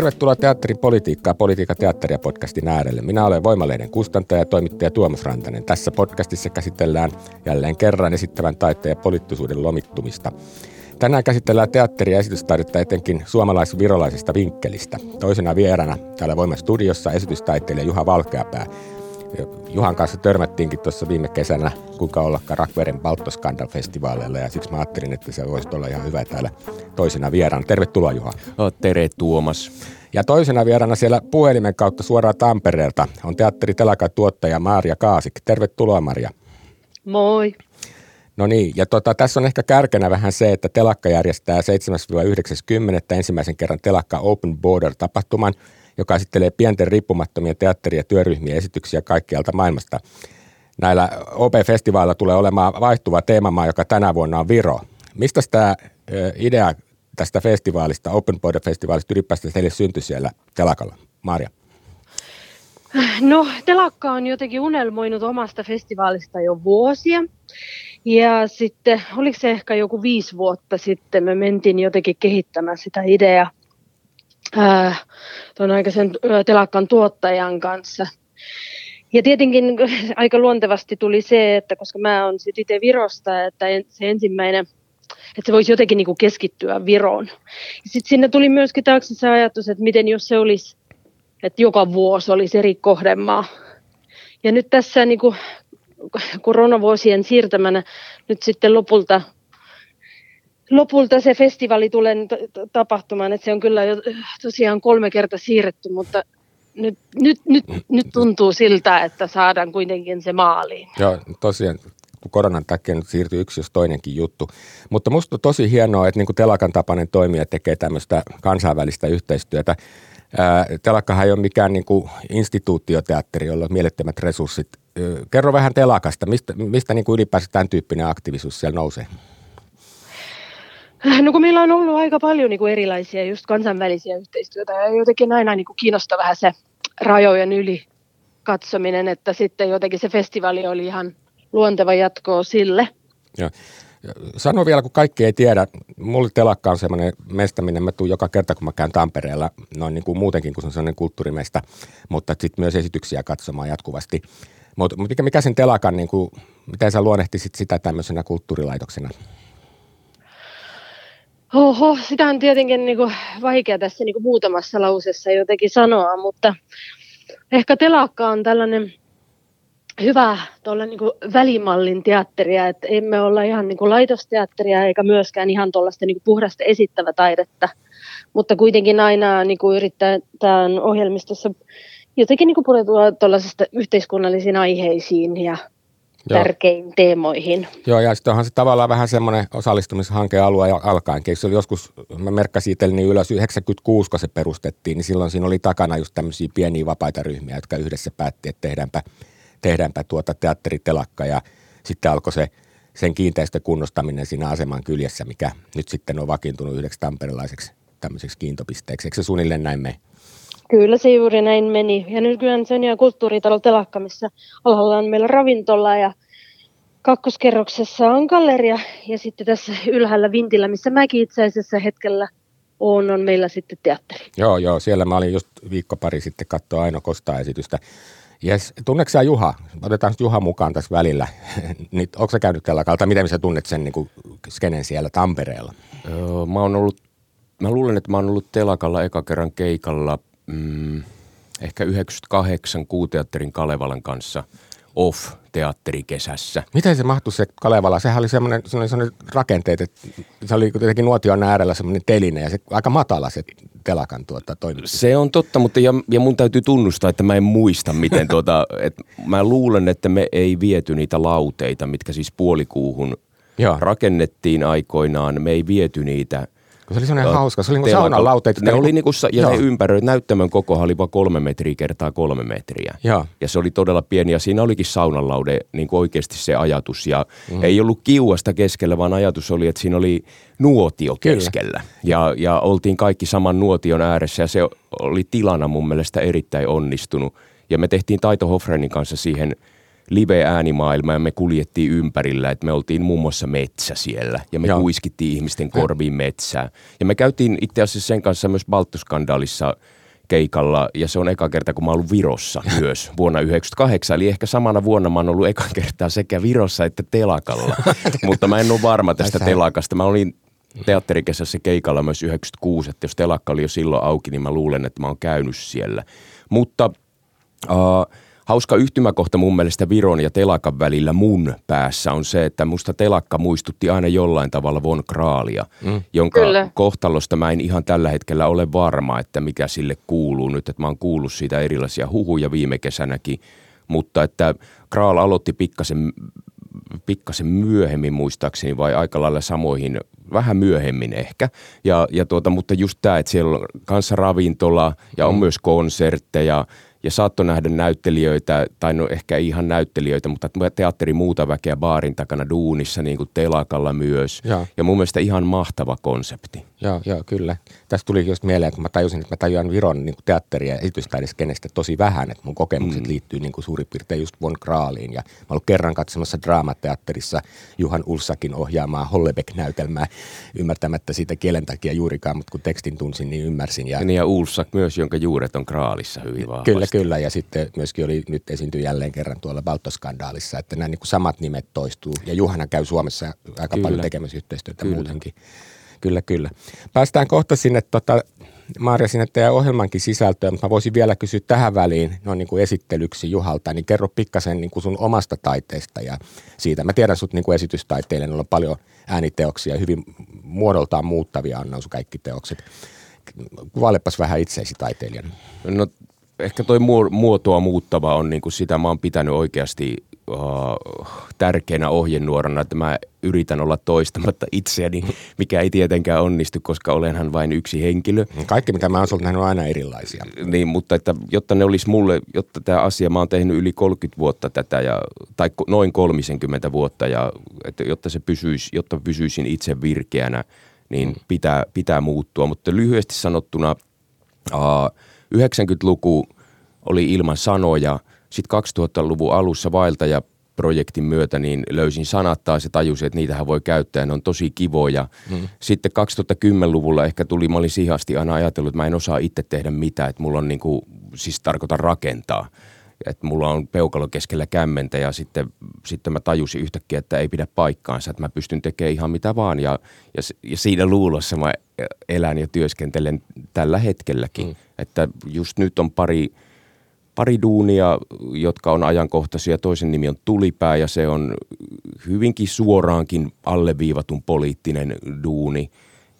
Tervetuloa Teatterin politiikkaa, politiikka teatteria podcastin äärelle. Minä olen Voimaleiden kustantaja ja toimittaja Tuomas Rantanen. Tässä podcastissa käsitellään jälleen kerran esittävän taiteen ja poliittisuuden lomittumista. Tänään käsitellään teatteria ja esitystaidetta etenkin suomalais-virolaisesta vinkkelistä. Toisena vierana täällä Voiman studiossa esitystaiteilija Juha Valkeapää. Juhan kanssa törmättiinkin tuossa viime kesänä, kuinka ollakaan Rakveren Baltoskandal-festivaaleilla ja siksi mä ajattelin, että se voisi olla ihan hyvä täällä toisena vieraana. Tervetuloa Juha. Oh, tere Tuomas. Ja toisena vieraana siellä puhelimen kautta suoraan Tampereelta on teatteri tuottaja Maria Kaasik. Tervetuloa Maria. Moi. No niin, ja tota, tässä on ehkä kärkenä vähän se, että Telakka järjestää 7-90 ensimmäisen kerran Telakka Open Border-tapahtuman – joka esittelee pienten riippumattomien teatteri- ja työryhmien esityksiä kaikkialta maailmasta. Näillä OP-festivailla tulee olemaan vaihtuva teemamaa, joka tänä vuonna on Viro. Mistä tämä idea tästä festivaalista, Open Border Festivalista ylipäätään teille syntyi siellä telakalla? Maria. No, telakka on jotenkin unelmoinut omasta festivaalista jo vuosia. Ja sitten, oliko se ehkä joku viisi vuotta sitten, me mentiin jotenkin kehittämään sitä ideaa tuon aikaisen telakkan tuottajan kanssa. Ja tietenkin aika luontevasti tuli se, että koska mä oon sitten itse Virosta, että se ensimmäinen, että se voisi jotenkin niin keskittyä Viroon. Sitten sinne tuli myöskin taakse se ajatus, että miten jos se olisi, että joka vuosi olisi eri kohdemaa. Ja nyt tässä niin kuin koronavuosien siirtämänä nyt sitten lopulta lopulta se festivaali tulee tapahtumaan, että se on kyllä jo tosiaan kolme kertaa siirretty, mutta nyt, nyt, nyt, nyt tuntuu siltä, että saadaan kuitenkin se maaliin. Joo, tosiaan koronan takia nyt siirtyy yksi jos toinenkin juttu. Mutta musta on tosi hienoa, että niin kuin Telakan tapainen toimija tekee tämmöistä kansainvälistä yhteistyötä. Ää, Telakkahan ei ole mikään niin kuin instituutioteatteri, jolla on mielettömät resurssit. Kerro vähän Telakasta, mistä, mistä niin kuin ylipäänsä tämän tyyppinen aktiivisuus siellä nousee? No kun meillä on ollut aika paljon niin kuin erilaisia just kansainvälisiä yhteistyötä ja jotenkin aina niin kuin kiinnostaa vähän se rajojen yli katsominen, että sitten jotenkin se festivaali oli ihan luonteva jatkoa sille. Ja, Sano vielä, kun kaikki ei tiedä, mulle telakka on semmoinen mesta, minne mä tuun joka kerta, kun mä käyn Tampereella, noin niin kuin muutenkin, kun se on sellainen kulttuurimesta, mutta sitten myös esityksiä katsomaan jatkuvasti. Mutta mikä, mikä sen telakan, niin kuin, miten sä luonnehtisit sitä tämmöisenä kulttuurilaitoksena? Oho, sitä on tietenkin niin kuin vaikea tässä niin kuin muutamassa lausessa jotenkin sanoa, mutta ehkä telakka on tällainen hyvä tuolla niin kuin välimallin teatteria, että emme olla ihan niin kuin laitosteatteria eikä myöskään ihan tuollaista niin kuin puhdasta esittävä taidetta, mutta kuitenkin aina niin kuin tämän ohjelmistossa jotenkin niin kuin pureutua tuollaisesta yhteiskunnallisiin aiheisiin ja Joo. tärkein teemoihin. Joo, ja sitten onhan se tavallaan vähän semmoinen osallistumishankealue jo alkaenkin. Se oli joskus, mä merkkasin niin ylös 96, kun se perustettiin, niin silloin siinä oli takana just tämmöisiä pieniä vapaita ryhmiä, jotka yhdessä päätti, että tehdäänpä, tehdäänpä tuota teatteritelakka ja sitten alkoi se sen kiinteistön kunnostaminen siinä aseman kyljessä, mikä nyt sitten on vakiintunut yhdeksi tamperelaiseksi tämmöiseksi kiintopisteeksi. Eikö se suunnilleen näin mene? Kyllä se juuri näin meni. Ja nykyään se on jo kulttuuritalo Telakka, missä alhaalla on meillä ravintola ja kakkoskerroksessa on galleria ja sitten tässä ylhäällä Vintillä, missä mäkin itse asiassa hetkellä on, on meillä sitten teatteri. Joo, joo, siellä mä olin just viikko pari sitten katsoa Aino Kosta-esitystä. Jes, tunneeko sä Juha? Otetaan Juha mukaan tässä välillä. niin, onko sä käynyt telakalta? Miten sä tunnet sen niin kuin skenen siellä Tampereella? Joo, mä oon ollut, mä luulen, että mä oon ollut telakalla eka kerran keikalla – mm, ehkä 98 Kuuteatterin Kalevalan kanssa off teatterikesässä. Miten se mahtui se Kalevala? Sehän oli semmoinen, semmoinen rakenteet, että se oli kuitenkin nuotion äärellä semmoinen teline ja se aika matala se telakan tuota toimitus. Se on totta, mutta ja, ja mun täytyy tunnustaa, että mä en muista, miten tuota, että mä luulen, että me ei viety niitä lauteita, mitkä siis puolikuuhun Joo. rakennettiin aikoinaan. Me ei viety niitä – se oli sellainen hauska, se oli niin saunan lauteet. Ne oli niinku, ja joo. ne ympäröi, näyttämön koko oli vain kolme metriä kertaa kolme metriä. Joo. Ja se oli todella pieni ja siinä olikin saunanlaude niin kuin oikeasti se ajatus. Ja mm. ei ollut kiuasta keskellä, vaan ajatus oli, että siinä oli nuotio Kyllä. keskellä. Ja, ja oltiin kaikki saman nuotion ääressä ja se oli tilana mun mielestä erittäin onnistunut. Ja me tehtiin Taito Hofrenin kanssa siihen – live-äänimaailma ja me kuljettiin ympärillä, että me oltiin muun muassa metsä siellä ja me Joo. kuiskittiin ihmisten korviin metsää. Ja me käytiin itse asiassa sen kanssa myös Baltuskandaalissa keikalla ja se on eka kerta, kun mä oon ollut Virossa myös vuonna 1998. Eli ehkä samana vuonna mä oon ollut eka kertaa sekä Virossa että telakalla, mutta mä en ole varma tästä telakasta. Mä olin teatterikesässä keikalla myös 96, että jos telakka oli jo silloin auki, niin mä luulen, että mä oon käynyt siellä. Mutta uh, hauska yhtymäkohta mun mielestä Viron ja Telakan välillä mun päässä on se, että musta Telakka muistutti aina jollain tavalla Von Kraalia, mm. jonka Kyllä. kohtalosta mä en ihan tällä hetkellä ole varma, että mikä sille kuuluu nyt, että mä oon kuullut siitä erilaisia huhuja viime kesänäkin, mutta että Kraal aloitti pikkasen, pikkasen myöhemmin muistaakseni vai aika lailla samoihin vähän myöhemmin ehkä. Ja, ja tuota, mutta just tämä, että siellä on kanssa ravintola ja on mm. myös konsertteja ja saattoi nähdä näyttelijöitä, tai no ehkä ihan näyttelijöitä, mutta teatteri muuta väkeä baarin takana duunissa, niin kuin telakalla myös. Ja, ja mun mielestä ihan mahtava konsepti. Joo, joo, kyllä. Tästä tuli just mieleen, kun mä tajusin, että mä tajuan Viron niin teatteri- ja esitystaideskenestä tosi vähän, että mun kokemukset mm. liittyy niin kuin suurin piirtein just Von Kraaliin. Ja mä ollut kerran katsomassa draamateatterissa Juhan Ulsakin ohjaamaa Hollebeck-näytelmää, ymmärtämättä siitä kielen takia juurikaan, mutta kun tekstin tunsin, niin ymmärsin. Ja, ja, niin ja Ulsak myös, jonka juuret on Kraalissa hyvin vahvasti. Kyllä, kyllä. Ja sitten myöskin oli nyt esiintyi jälleen kerran tuolla Baltoskandaalissa, että nämä niin kuin samat nimet toistuu. Ja Juhana käy Suomessa aika kyllä. paljon tekemässä yhteistyötä kyllä. muutenkin. Kyllä, kyllä. Päästään kohta sinne, tota, Maria, sinne teidän ohjelmankin sisältöön, mutta mä voisin vielä kysyä tähän väliin noin niin kuin esittelyksi Juhalta, niin kerro pikkasen niin kuin sun omasta taiteesta ja siitä. Mä tiedän sut niin kuin esitystaiteilijan, on paljon ääniteoksia, hyvin muodoltaan muuttavia on sun kaikki teokset. Kuvailepas vähän itseesi taiteilijana. No ehkä toi muotoa muuttava on niin kuin sitä mä oon pitänyt oikeasti uh, tärkeänä ohjenuorana, että mä yritän olla toistamatta itseäni, mikä ei tietenkään onnistu, koska olenhan vain yksi henkilö. Kaikki, mitä mä oon sulta nähnyt, on aina erilaisia. Niin, mutta että, jotta ne olisi mulle, jotta tämä asia, mä oon tehnyt yli 30 vuotta tätä, ja, tai noin 30 vuotta, ja että, jotta se pysyisi, jotta pysyisin itse virkeänä, niin mm. pitää, pitää muuttua. Mutta lyhyesti sanottuna uh, 90-luku oli ilman sanoja. Sitten 2000-luvun alussa vaeltaja projektin myötä niin löysin sanat taas ja tajusin, että niitähän voi käyttää, ne on tosi kivoja. Hmm. Sitten 2010-luvulla ehkä tuli, mä olin siihen asti aina ajatellut, että mä en osaa itse tehdä mitään, että mulla on niin kuin, siis tarkoitan rakentaa. Että mulla on peukalo keskellä kämmentä ja sitten, sitten mä tajusin yhtäkkiä, että ei pidä paikkaansa, että mä pystyn tekemään ihan mitä vaan. Ja, ja, ja siinä luulossa mä elän ja työskentelen tällä hetkelläkin. Hmm. Että just nyt on pari – pari duunia, jotka on ajankohtaisia. Toisen nimi on Tulipää ja se on hyvinkin suoraankin alleviivatun poliittinen duuni,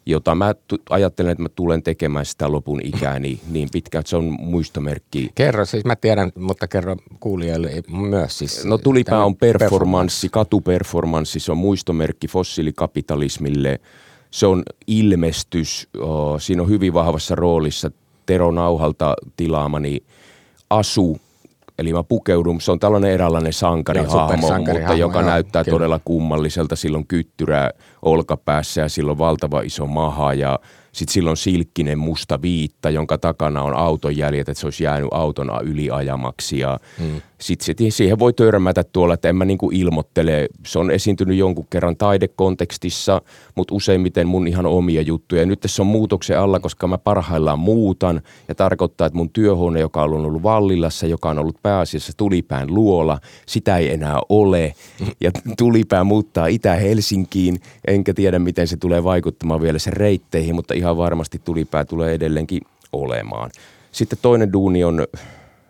jota mä t- ajattelen, että mä tulen tekemään sitä lopun ikääni niin pitkään, että se on muistomerkki. Kerro, siis mä tiedän, mutta kerro kuulijoille myös. Siis no Tulipää on performanssi, katuperformanssi, se on muistomerkki fossiilikapitalismille. Se on ilmestys, siinä on hyvin vahvassa roolissa Tero Nauhalta tilaamani – asu, eli mä pukeudun, se on tällainen eräänlainen sankarihahmo, mutta joka joo, näyttää kyllä. todella kummalliselta. Silloin kyttyrää olkapäässä ja silloin valtava iso maha ja sitten silloin silkkinen musta viitta, jonka takana on auton jäljet, että se olisi jäänyt auton yliajamaksi. Ja hmm. sitten siihen voi törmätä tuolla, että en mä niinku ilmoittele. Se on esiintynyt jonkun kerran taidekontekstissa, mutta useimmiten mun ihan omia juttuja. Ja nyt tässä on muutoksen alla, koska mä parhaillaan muutan ja tarkoittaa, että mun työhuone, joka on ollut Vallilassa, joka on ollut pääasiassa tulipään luola, sitä ei enää ole. Ja tulipää muuttaa Itä-Helsinkiin, enkä tiedä miten se tulee vaikuttamaan vielä sen reitteihin, mutta ihan varmasti tulipää tulee edelleenkin olemaan. Sitten toinen duuni on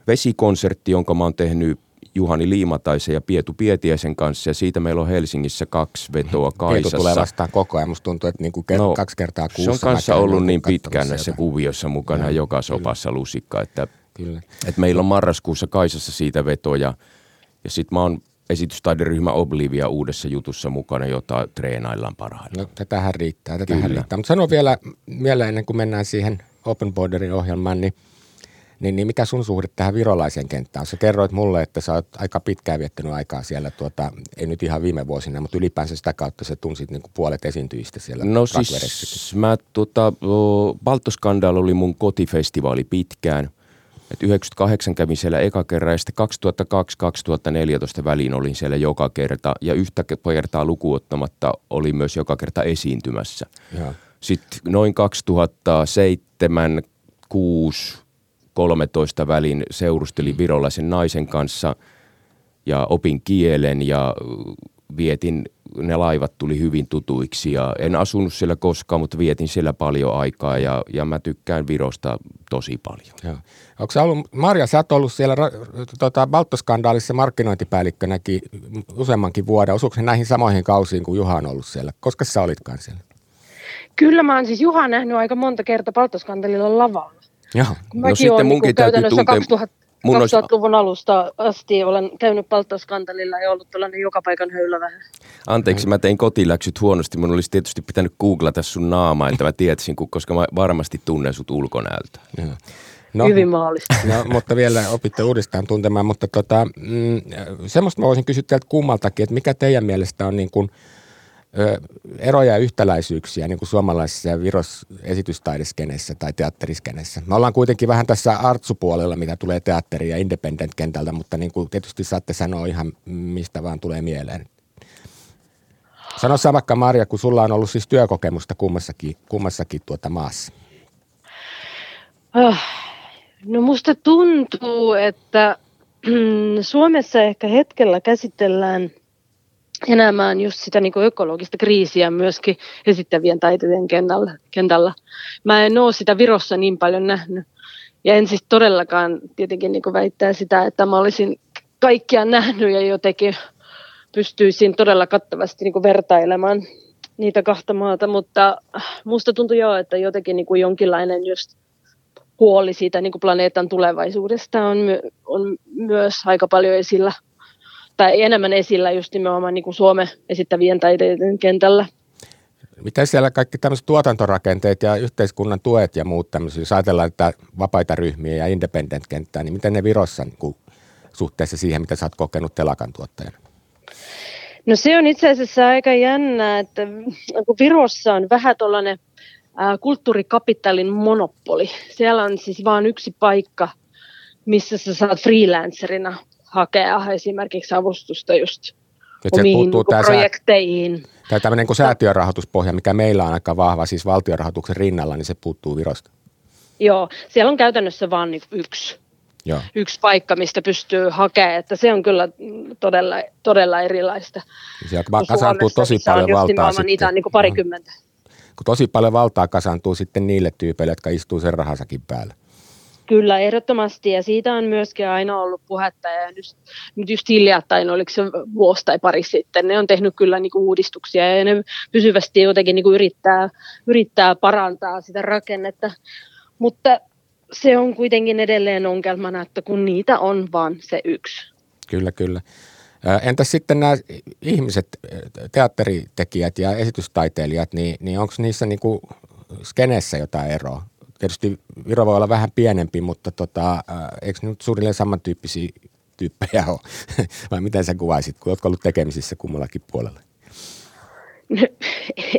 vesikonsertti, jonka mä oon tehnyt Juhani Liimataisen ja Pietu Pietiäisen kanssa ja siitä meillä on Helsingissä kaksi vetoa Kaisassa. Pietu tulee vastaan koko ajan. Musta tuntuu, että niinku no, kaksi kertaa kuussa. Se on kanssa ollut niin pitkään näissä kuvioissa mukana ja, joka sopassa lusikka, että, Kyllä. että meillä on marraskuussa Kaisassa siitä vetoja ja sitten mä oon esitystaideryhmä Oblivia uudessa jutussa mukana, jota treenaillaan parhaillaan. No, tätähän riittää, tätähän riittää. Mutta sano vielä, vielä ennen kuin mennään siihen Open Borderin ohjelmaan, niin, niin, niin mikä sun suhde tähän virolaiseen kenttään? Sä kerroit mulle, että sä oot aika pitkään viettänyt aikaa siellä, tuota, ei nyt ihan viime vuosina, mutta ylipäänsä sitä kautta sä tunsit niin kuin puolet esiintyjistä siellä. No siis mä, tota, Baltoskandaal oli mun kotifestivaali pitkään – et 98 kävin siellä eka kerran ja sitten 2002-2014 väliin olin siellä joka kerta ja yhtä kertaa lukuottamatta oli myös joka kerta esiintymässä. Ja. Sitten noin 2007, 6, 13 välin seurustelin virolaisen naisen kanssa ja opin kielen ja vietin, ne laivat tuli hyvin tutuiksi ja en asunut siellä koskaan, mutta vietin siellä paljon aikaa ja, ja mä tykkään Virosta tosi paljon. Joo. Onko sä ollut, Marja, sä oot ollut siellä tota, Baltoskandaalissa markkinointipäällikkönäkin useammankin vuoden. Osuuko se näihin samoihin kausiin kuin Juha on ollut siellä? Koska sä olitkaan siellä? Kyllä mä oon siis Juha nähnyt aika monta kertaa Baltoskandaalilla lavalla. Joo. No sitten niin munkin täytyy tuntea... 2000, Mun 2000-luvun alusta asti olen käynyt Palttauskantalilla ja ollut tällainen joka paikan höylä vähän. Anteeksi, mä tein kotiläksyt huonosti. Mun olisi tietysti pitänyt googlata sun naamaa, että mä tietäisin, koska mä varmasti tunnen sut ulkonäöltä. No, Hyvin mahdollista. No, mutta vielä opitte uudestaan tuntemaan, mutta tota, mm, semmoista mä voisin kysyä teiltä kummaltakin, että mikä teidän mielestä on niin kuin – eroja ja yhtäläisyyksiä niin kuin suomalaisessa ja Viros esitystaideskenessä tai teatteriskenessä. Me ollaan kuitenkin vähän tässä artsupuolella, mitä tulee teatteri- ja independent-kentältä, mutta niin kuin tietysti saatte sanoa ihan mistä vaan tulee mieleen. Sano sä vaikka Marja, kun sulla on ollut siis työkokemusta kummassakin, kummassakin tuota maassa. Oh, no musta tuntuu, että Suomessa ehkä hetkellä käsitellään – enemmän just sitä niin ökologista kriisiä myöskin esittävien taiteiden kentällä. kentällä. Mä en ole sitä Virossa niin paljon nähnyt. Ja en siis todellakaan tietenkin niin väittää sitä, että mä olisin kaikkia nähnyt ja jotenkin pystyisin todella kattavasti niin vertailemaan niitä kahta maata, mutta musta tuntuu jo, että jotenkin niin kuin jonkinlainen just huoli siitä niin kuin planeetan tulevaisuudesta on, my- on myös aika paljon esillä – tai enemmän esillä just nimenomaan niin kuin Suomen esittävien taiteiden kentällä. Miten siellä kaikki tämmöiset tuotantorakenteet ja yhteiskunnan tuet ja muut tämmöisiä, jos ajatellaan että vapaita ryhmiä ja independent-kenttää, niin miten ne Virossa niin kuin, suhteessa siihen, mitä sä oot kokenut telakan tuottajana? No se on itse asiassa aika jännää, että kun Virossa on vähän tuollainen kulttuurikapitalin monopoli. Siellä on siis vain yksi paikka, missä sä saat freelancerina hakea esimerkiksi avustusta just Et omiin niin projekteihin. Tai tämmöinen kuin säätiörahoituspohja, mikä meillä on aika vahva, siis valtiorahoituksen rinnalla, niin se puuttuu Virosta. Joo, siellä on käytännössä vain niin yksi, Joo. yksi paikka, mistä pystyy hakemaan, että se on kyllä todella, todella erilaista. Siellä kasaantuu tosi paljon valtaa sitten. Niitä on niin kuin parikymmentä. Kun tosi paljon valtaa kasaantuu sitten niille tyypeille, jotka istuu sen rahasakin päällä. Kyllä, ehdottomasti. Ja siitä on myöskin aina ollut puhetta. Ja nyt, nyt just hiljattain, oliko se vuosi tai pari sitten, ne on tehnyt kyllä niin kuin uudistuksia ja ne pysyvästi jotenkin niin kuin yrittää, yrittää parantaa sitä rakennetta. Mutta se on kuitenkin edelleen ongelmana, että kun niitä on vain se yksi. Kyllä, kyllä. Entäs sitten nämä ihmiset, teatteritekijät ja esitystaiteilijat, niin, niin onko niissä niin kuin skenessä jotain eroa? Tietysti Viro voi olla vähän pienempi, mutta tota, äh, eikö nyt suunnilleen samantyyppisiä tyyppejä ole? Vai miten sä kuvaisit, kun oletko ollut tekemisissä kummallakin puolella? No,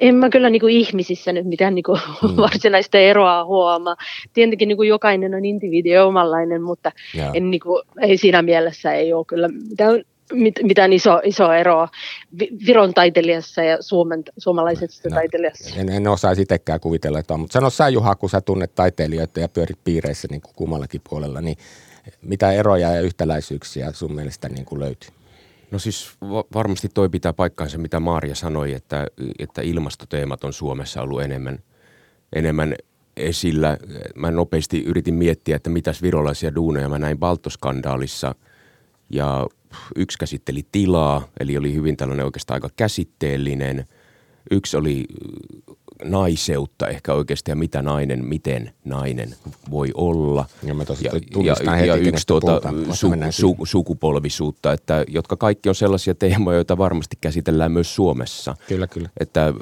en mä kyllä niin kuin ihmisissä nyt mitään niin kuin hmm. varsinaista eroa huomaa. Tietenkin niin kuin jokainen on individio omanlainen, mutta en, niin kuin, ei siinä mielessä ei ole kyllä mitään mit, mitään iso, iso eroa Viron taiteilijassa ja Suomen, suomalaisessa no, taiteilijassa. En, en osaa itsekään kuvitella, että on. Mutta sano sä Juha, kun sä tunnet taiteilijoita ja pyörit piireissä niin kuin kummallakin puolella, niin mitä eroja ja yhtäläisyyksiä sun mielestä niin kuin löytyy? No siis varmasti toi pitää paikkaansa, mitä Maaria sanoi, että, että ilmastoteemat on Suomessa ollut enemmän, enemmän esillä. Mä nopeasti yritin miettiä, että mitäs virolaisia duuneja mä näin Baltoskandaalissa – ja yksi käsitteli tilaa, eli oli hyvin tällainen oikeastaan aika käsitteellinen. Yksi oli naiseutta ehkä oikeasti ja mitä nainen, miten nainen voi olla. Ja, mä ja, ja, heti, ja yksi tuota, su, su, sukupolvisuutta, että, jotka kaikki on sellaisia teemoja, joita varmasti käsitellään myös Suomessa. Kyllä, kyllä. Että,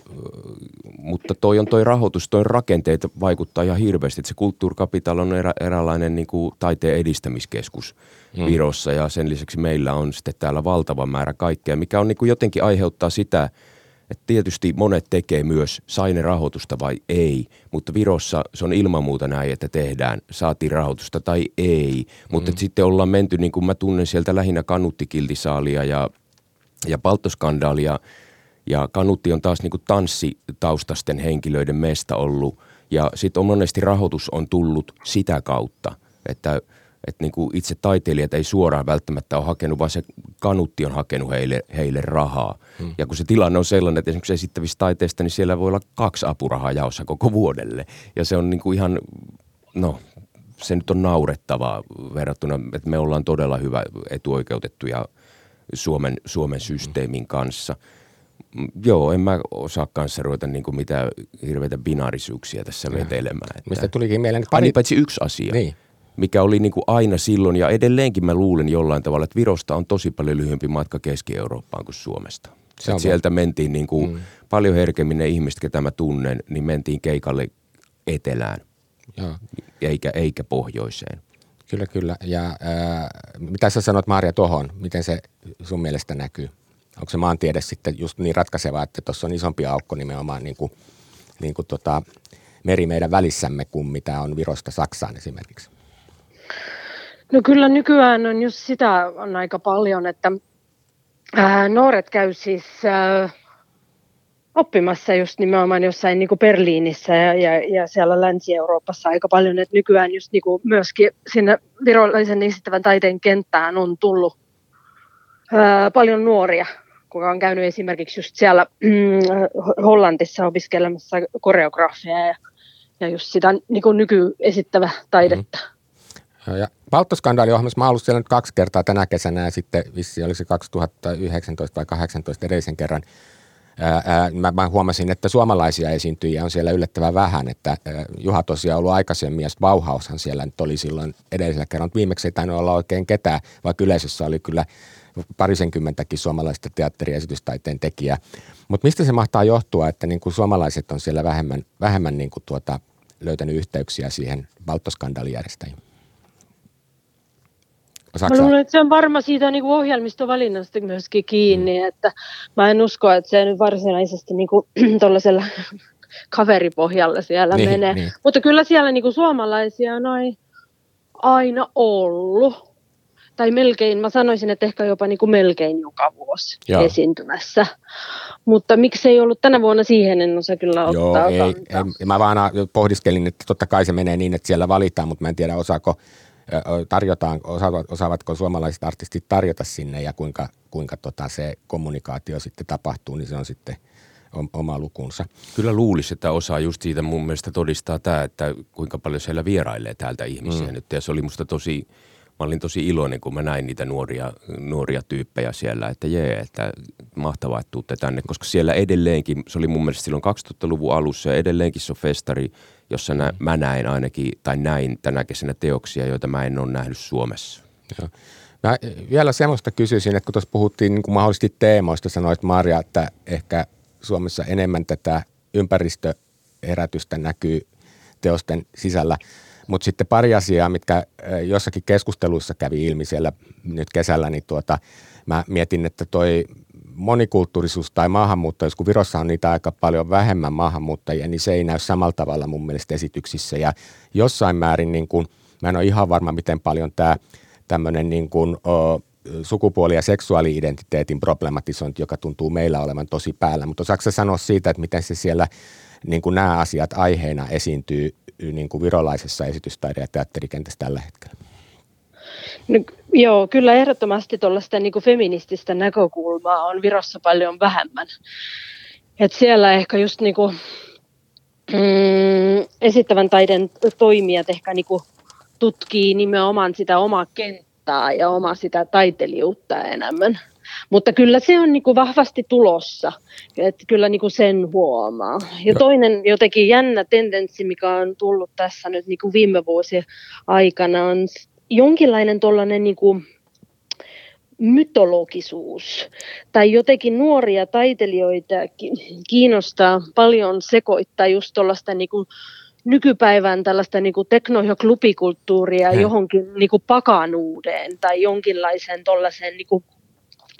mutta toi on toi rahoitus, toi rakenteet vaikuttaa ihan hirveästi. Että se kulttuurkapital on erä, eräänlainen niin kuin taiteen edistämiskeskus hmm. Virossa ja sen lisäksi meillä on sitten täällä valtava määrä kaikkea, mikä on niin kuin jotenkin aiheuttaa sitä – et tietysti monet tekee myös, sai ne rahoitusta vai ei, mutta Virossa se on ilman muuta näin, että tehdään, saatiin rahoitusta tai ei. Mutta mm. sitten ollaan menty, niin kuin mä tunnen sieltä lähinnä kanuttikiltisaalia ja, ja palttoskandaalia, ja kanutti on taas niin kuin tanssitaustasten henkilöiden mesta ollut, ja sitten on monesti rahoitus on tullut sitä kautta, että – että niin kuin itse taiteilijat ei suoraan välttämättä ole hakenut, vaan se kanutti on hakenut heille, heille rahaa. Hmm. Ja kun se tilanne on sellainen, että esimerkiksi esittävistä taiteista, niin siellä voi olla kaksi apurahaa jaossa koko vuodelle. Ja se on niin kuin ihan, no se nyt on naurettavaa verrattuna, että me ollaan todella hyvä etuoikeutettuja Suomen, Suomen systeemin kanssa. Joo, en mä osaa kanssa ruveta niin kuin mitään hirveitä binaarisuuksia tässä vetelemään. Että... Mistä tulikin mieleen pari... Niin, paitsi yksi asia. Niin mikä oli niin kuin aina silloin ja edelleenkin mä luulen jollain tavalla, että Virosta on tosi paljon lyhyempi matka Keski-Eurooppaan kuin Suomesta. sieltä mentiin niin kuin mm. paljon herkemmin ne ihmiset, ketä mä tunnen, niin mentiin keikalle etelään Joo. Eikä, eikä pohjoiseen. Kyllä, kyllä. Ja ää, mitä sä sanot Maria tuohon? Miten se sun mielestä näkyy? Onko se maantiede sitten just niin ratkaiseva, että tuossa on isompi aukko nimenomaan niin kuin, niin kuin tota, meri meidän välissämme kuin mitä on Virosta Saksaan esimerkiksi? No kyllä nykyään on just sitä on aika paljon, että ää, nuoret käy siis ää, oppimassa just nimenomaan jossain niin kuin Berliinissä ja, ja, ja siellä Länsi-Euroopassa aika paljon, että nykyään just niin kuin myöskin sinne virolaisen esittävän taiteen kenttään on tullut ää, paljon nuoria, kuka on käynyt esimerkiksi just siellä mm, Hollantissa opiskelemassa koreografiaa ja, ja just sitä niin kuin nykyesittävä taidetta. Mm. Ja Valttoskandaali-ohjelmassa mä oon ollut siellä nyt kaksi kertaa tänä kesänä ja sitten vissi oli se 2019 vai 2018 edellisen kerran. Ää, ää, mä, mä huomasin, että suomalaisia esiintyjiä on siellä yllättävän vähän, että ää, Juha tosiaan ollut aikaisemmin ja Bauhaushan siellä nyt oli silloin edellisellä kerralla, mutta viimeksi ei tainnut olla oikein ketään, vaikka yleisössä oli kyllä parisenkymmentäkin suomalaista teatteriesitystaiteen tekijää. Mutta mistä se mahtaa johtua, että niin kuin suomalaiset on siellä vähemmän, vähemmän niin kuin tuota, löytänyt yhteyksiä siihen valttoskandaalijärjestäjiin? Osaatko mä luulen, että se on varma siitä niin kuin ohjelmistovalinnasta myöskin kiinni, mm. että mä en usko, että se nyt varsinaisesti niin kuin, tuollaisella kaveripohjalla siellä niin, menee. Niin. Mutta kyllä siellä niin kuin suomalaisia on aina ollut. Tai melkein, mä sanoisin, että ehkä jopa niin kuin melkein joka vuosi Joo. esiintymässä. Mutta miksi ei ollut tänä vuonna siihen, en osaa kyllä ottaa Joo, ei, ei, mä vaan pohdiskelin, että totta kai se menee niin, että siellä valitaan, mutta mä en tiedä osaako tarjotaan, osaavatko suomalaiset artistit tarjota sinne ja kuinka, kuinka tota se kommunikaatio sitten tapahtuu, niin se on sitten oma lukunsa. Kyllä luulisi, että osaa just siitä mun mielestä todistaa tämä, että kuinka paljon siellä vierailee täältä ihmisiä mm. nyt. Ja se oli musta tosi, mä olin tosi iloinen, kun mä näin niitä nuoria, nuoria tyyppejä siellä, että jee, että mahtavaa, että tuutte tänne, koska siellä edelleenkin, se oli mun mielestä silloin 2000-luvun alussa ja edelleenkin se on festari – jossa nä, mä näin ainakin, tai näin tänä kesänä teoksia, joita mä en ole nähnyt Suomessa. Joo. Mä vielä semmoista kysyisin, että kun tuossa puhuttiin niin kuin mahdollisesti teemoista, sanoit Maria, että ehkä Suomessa enemmän tätä ympäristöherätystä näkyy teosten sisällä. Mutta sitten pari asiaa, mitkä jossakin keskusteluissa kävi ilmi siellä nyt kesällä, niin tuota, mä mietin, että toi monikulttuurisuus tai maahanmuuttajus, kun Virossa on niitä aika paljon vähemmän maahanmuuttajia, niin se ei näy samalla tavalla mun mielestä esityksissä. Ja jossain määrin, niin kuin, mä en ole ihan varma, miten paljon tämä tämmöinen niin kuin, o, sukupuoli- ja seksuaali-identiteetin problematisointi, joka tuntuu meillä olevan tosi päällä. Mutta osaako sanoa siitä, että miten se siellä niin kuin nämä asiat aiheena esiintyy niin kuin virolaisessa esitystaide- ja teatterikentässä tällä hetkellä? No, joo, kyllä ehdottomasti tuollaista niin feminististä näkökulmaa on Virossa paljon vähemmän. Et siellä ehkä just niin kuin, mm, esittävän taiden toimijat ehkä niin kuin tutkii nimenomaan sitä omaa kenttää ja oma sitä taiteilijuutta enemmän. Mutta kyllä se on niin kuin vahvasti tulossa, että kyllä niin kuin sen huomaa. Ja toinen jotenkin jännä tendenssi, mikä on tullut tässä nyt niin kuin viime vuosien aikana, on jonkinlainen tuollainen niin kuin mytologisuus tai jotenkin nuoria taiteilijoita kiinnostaa paljon sekoittaa just tuollaista niin kuin nykypäivän tällaista niin kuin tekno- ja klubikulttuuria hmm. johonkin niin kuin pakanuuteen tai jonkinlaiseen tuollaiseen niin kuin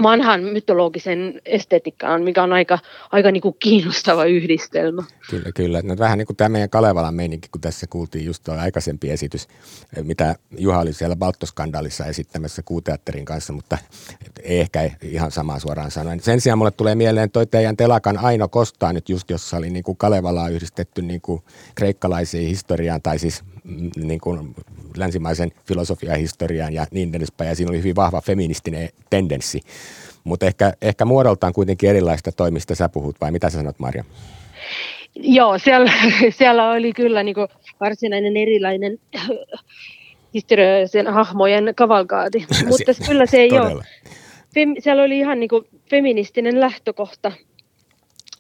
vanhan mytologisen estetiikkaan, mikä on aika, aika niin kuin kiinnostava yhdistelmä. Kyllä, kyllä. No, vähän niin kuin tämä meidän Kalevalan meininki, kun tässä kuultiin just tuo aikaisempi esitys, mitä Juha oli siellä Baltoskandaalissa esittämässä kuuteatterin kanssa, mutta ei ehkä ihan samaa suoraan sanoen. Sen sijaan mulle tulee mieleen toi teidän telakan Aino Kostaa nyt just, jossa oli niin kuin Kalevalaa yhdistetty niin kuin kreikkalaisiin historiaan, tai siis niin kuin länsimaisen filosofiahistoriaan ja niin edespäin. Ja siinä oli hyvin vahva feministinen tendenssi. Mutta ehkä, ehkä muodoltaan kuitenkin erilaista toimista sä puhut, vai mitä sä sanot Marja? Joo, siellä, siellä oli kyllä niin varsinainen erilainen historiallisen hahmojen kavalkaati, mutta kyllä se ei ole. Fem, siellä oli ihan niin feministinen lähtökohta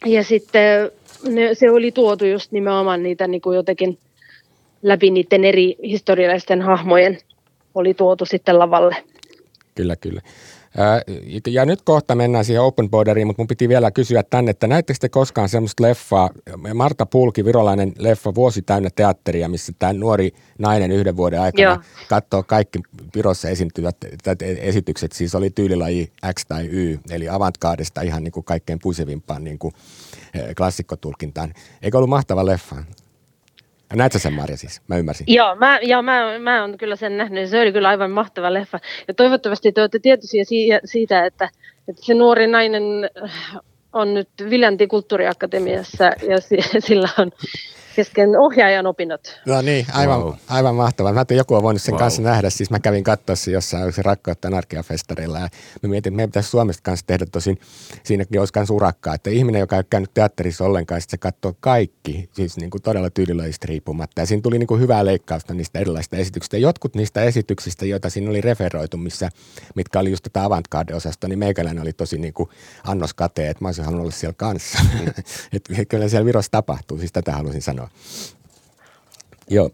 ja sitten ne, se oli tuotu just nimenomaan niitä niin jotenkin läpi niiden eri historiallisten hahmojen oli tuotu sitten lavalle. Kyllä, kyllä. Ja nyt kohta mennään siihen open borderiin, mutta mun piti vielä kysyä tänne, että näettekö te koskaan semmoista leffaa, Marta Pulki, virolainen leffa, vuosi täynnä teatteria, missä tämä nuori nainen yhden vuoden aikana Joo. katsoo kaikki Virossa esiintyvät esitykset, siis oli tyylilaji X tai Y, eli avantgardesta ihan niin kuin kaikkein puisevimpaan niin kuin klassikkotulkintaan. Eikö ollut mahtava leffa? Näetkö sen Marja siis? Mä ymmärsin. Joo, mä, joo mä, mä oon kyllä sen nähnyt. Se oli kyllä aivan mahtava leffa. Ja toivottavasti te olette tietoisia siitä, että, että se nuori nainen on nyt Viljanti kulttuuriakatemiassa ja sillä on kesken ohjaajan opinnot. No niin, aivan, wow. aivan mahtavaa. Mä joku on voinut sen wow. kanssa nähdä. Siis mä kävin katsoa se jossain se Rakkautta anarkiafestarilla ja mä mietin, että meidän pitäisi Suomesta kanssa tehdä tosin, siinäkin olisi myös urakkaa, että ihminen, joka ei ole käynyt teatterissa ollenkaan, se katsoo kaikki, siis niin kuin todella tyylilajista riippumatta. Ja siinä tuli niin kuin hyvää leikkausta niistä erilaisista esityksistä. Ja jotkut niistä esityksistä, joita siinä oli referoitu, missä, mitkä oli just tätä avantgarde-osasta, niin meikäläinen oli tosi niin kuin annos kateen, että mä olisin halunnut olla siellä kanssa. Mm. että kyllä siellä Virossa tapahtuu, siis tätä halusin sanoa. Joo.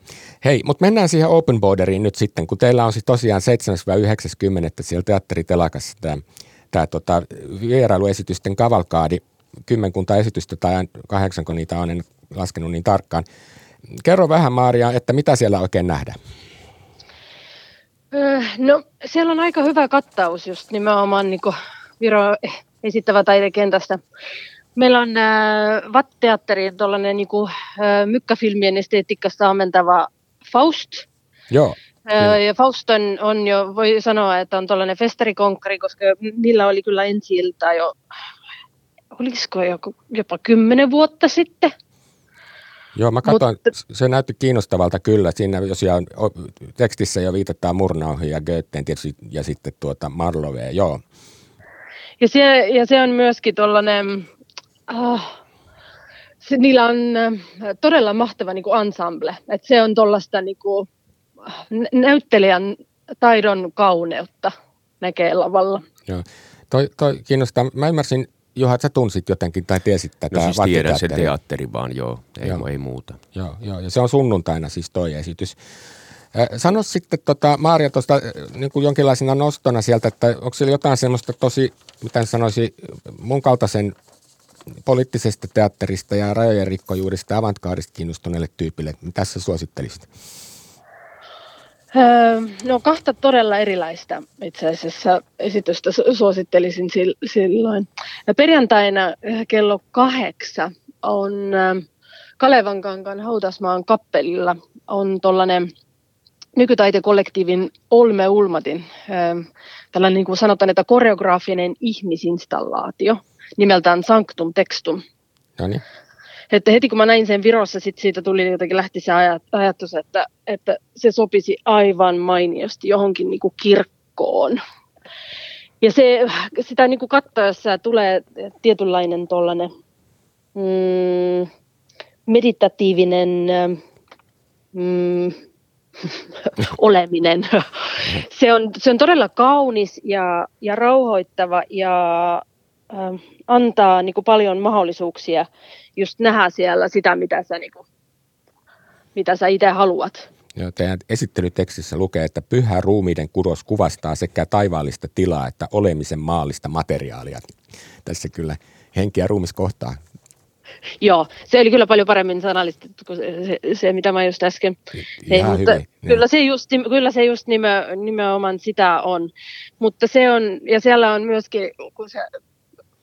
Hei, mutta mennään siihen open borderiin nyt sitten, kun teillä on siis tosiaan 7-90 siellä teatteritelakassa tämä, tämä tota, vierailuesitysten kavalkaadi, kymmenkunta esitystä tai kahdeksanko niitä on, en laskenut niin tarkkaan. Kerro vähän Maaria, että mitä siellä oikein nähdään? No siellä on aika hyvä kattaus just nimenomaan niin Viro esittävä taidekentästä. Meillä on äh, VAT-teatteriin tuollainen niin äh, mykkäfilmien estetiikasta ammentava Faust. Joo. Äh, ja Faust on, on jo, voi sanoa, että on tuollainen festarikonkari, koska niillä oli kyllä ensi jo, olisiko joku, jopa kymmenen vuotta sitten. Joo, mä katsoin, Mutta, se näytti kiinnostavalta kyllä. Siinä josiaan tekstissä jo viitataan Murnauhin ja Goethen tietysti, ja sitten tuota Marloveen, joo. Ja se, ja se on myöskin tuollainen Oh, se, niillä on äh, todella mahtava niin kuin ensemble. Et se on tuollaista niin kuin, näyttelijän taidon kauneutta näkee lavalla. Joo. Toi, toi kiinnostaa. Mä ymmärsin, Juha, että sä tunsit jotenkin tai tiesit tätä. No siis tiedän sen teatteri vaan, joo. Ei, joo. ei muuta. Joo, joo, ja se on sunnuntaina siis toi esitys. Sano sitten, tota, Maaria, tuosta niin kuin jonkinlaisena nostona sieltä, että onko siellä jotain semmoista tosi, miten sanoisi, mun kaltaisen poliittisesta teatterista ja rajojen rikkojuudesta avantgaardista kiinnostuneille tyypille. Mitä sä suosittelisit? Öö, no kahta todella erilaista itse asiassa esitystä suosittelisin silloin. Perjantaina äh, kello kahdeksan on ähm, Kalevankankan hautasmaan kappelilla on tuollainen nykytaitekollektiivin Olme Ulmatin, ähm, tällainen niin kuin sanotaan, että koreograafinen ihmisinstallaatio – nimeltään Sanctum Textum. No niin. Että heti kun mä näin sen Virossa, sit siitä tuli jotenkin lähti se ajatus, että, että se sopisi aivan mainiosti johonkin niin kuin kirkkoon. Ja se, sitä niin kuin katsoessa tulee tietynlainen tollainen mm, meditatiivinen mm, oleminen. se, on, se on todella kaunis ja, ja rauhoittava ja antaa niin kuin paljon mahdollisuuksia just nähdä siellä sitä, mitä sä, niin kuin, mitä sä itse haluat. Joo, teidän esittelytekstissä lukee, että pyhä ruumiiden kudos kuvastaa sekä taivaallista tilaa että olemisen maallista materiaalia. Tässä kyllä henki ja ruumis kohtaa. Joo, se oli kyllä paljon paremmin sanallistettu kuin se, se, se mitä mä just äsken tein, mutta hyvin, kyllä, se just, kyllä se just nime, nimenomaan sitä on. Mutta se on, ja siellä on myöskin, kun se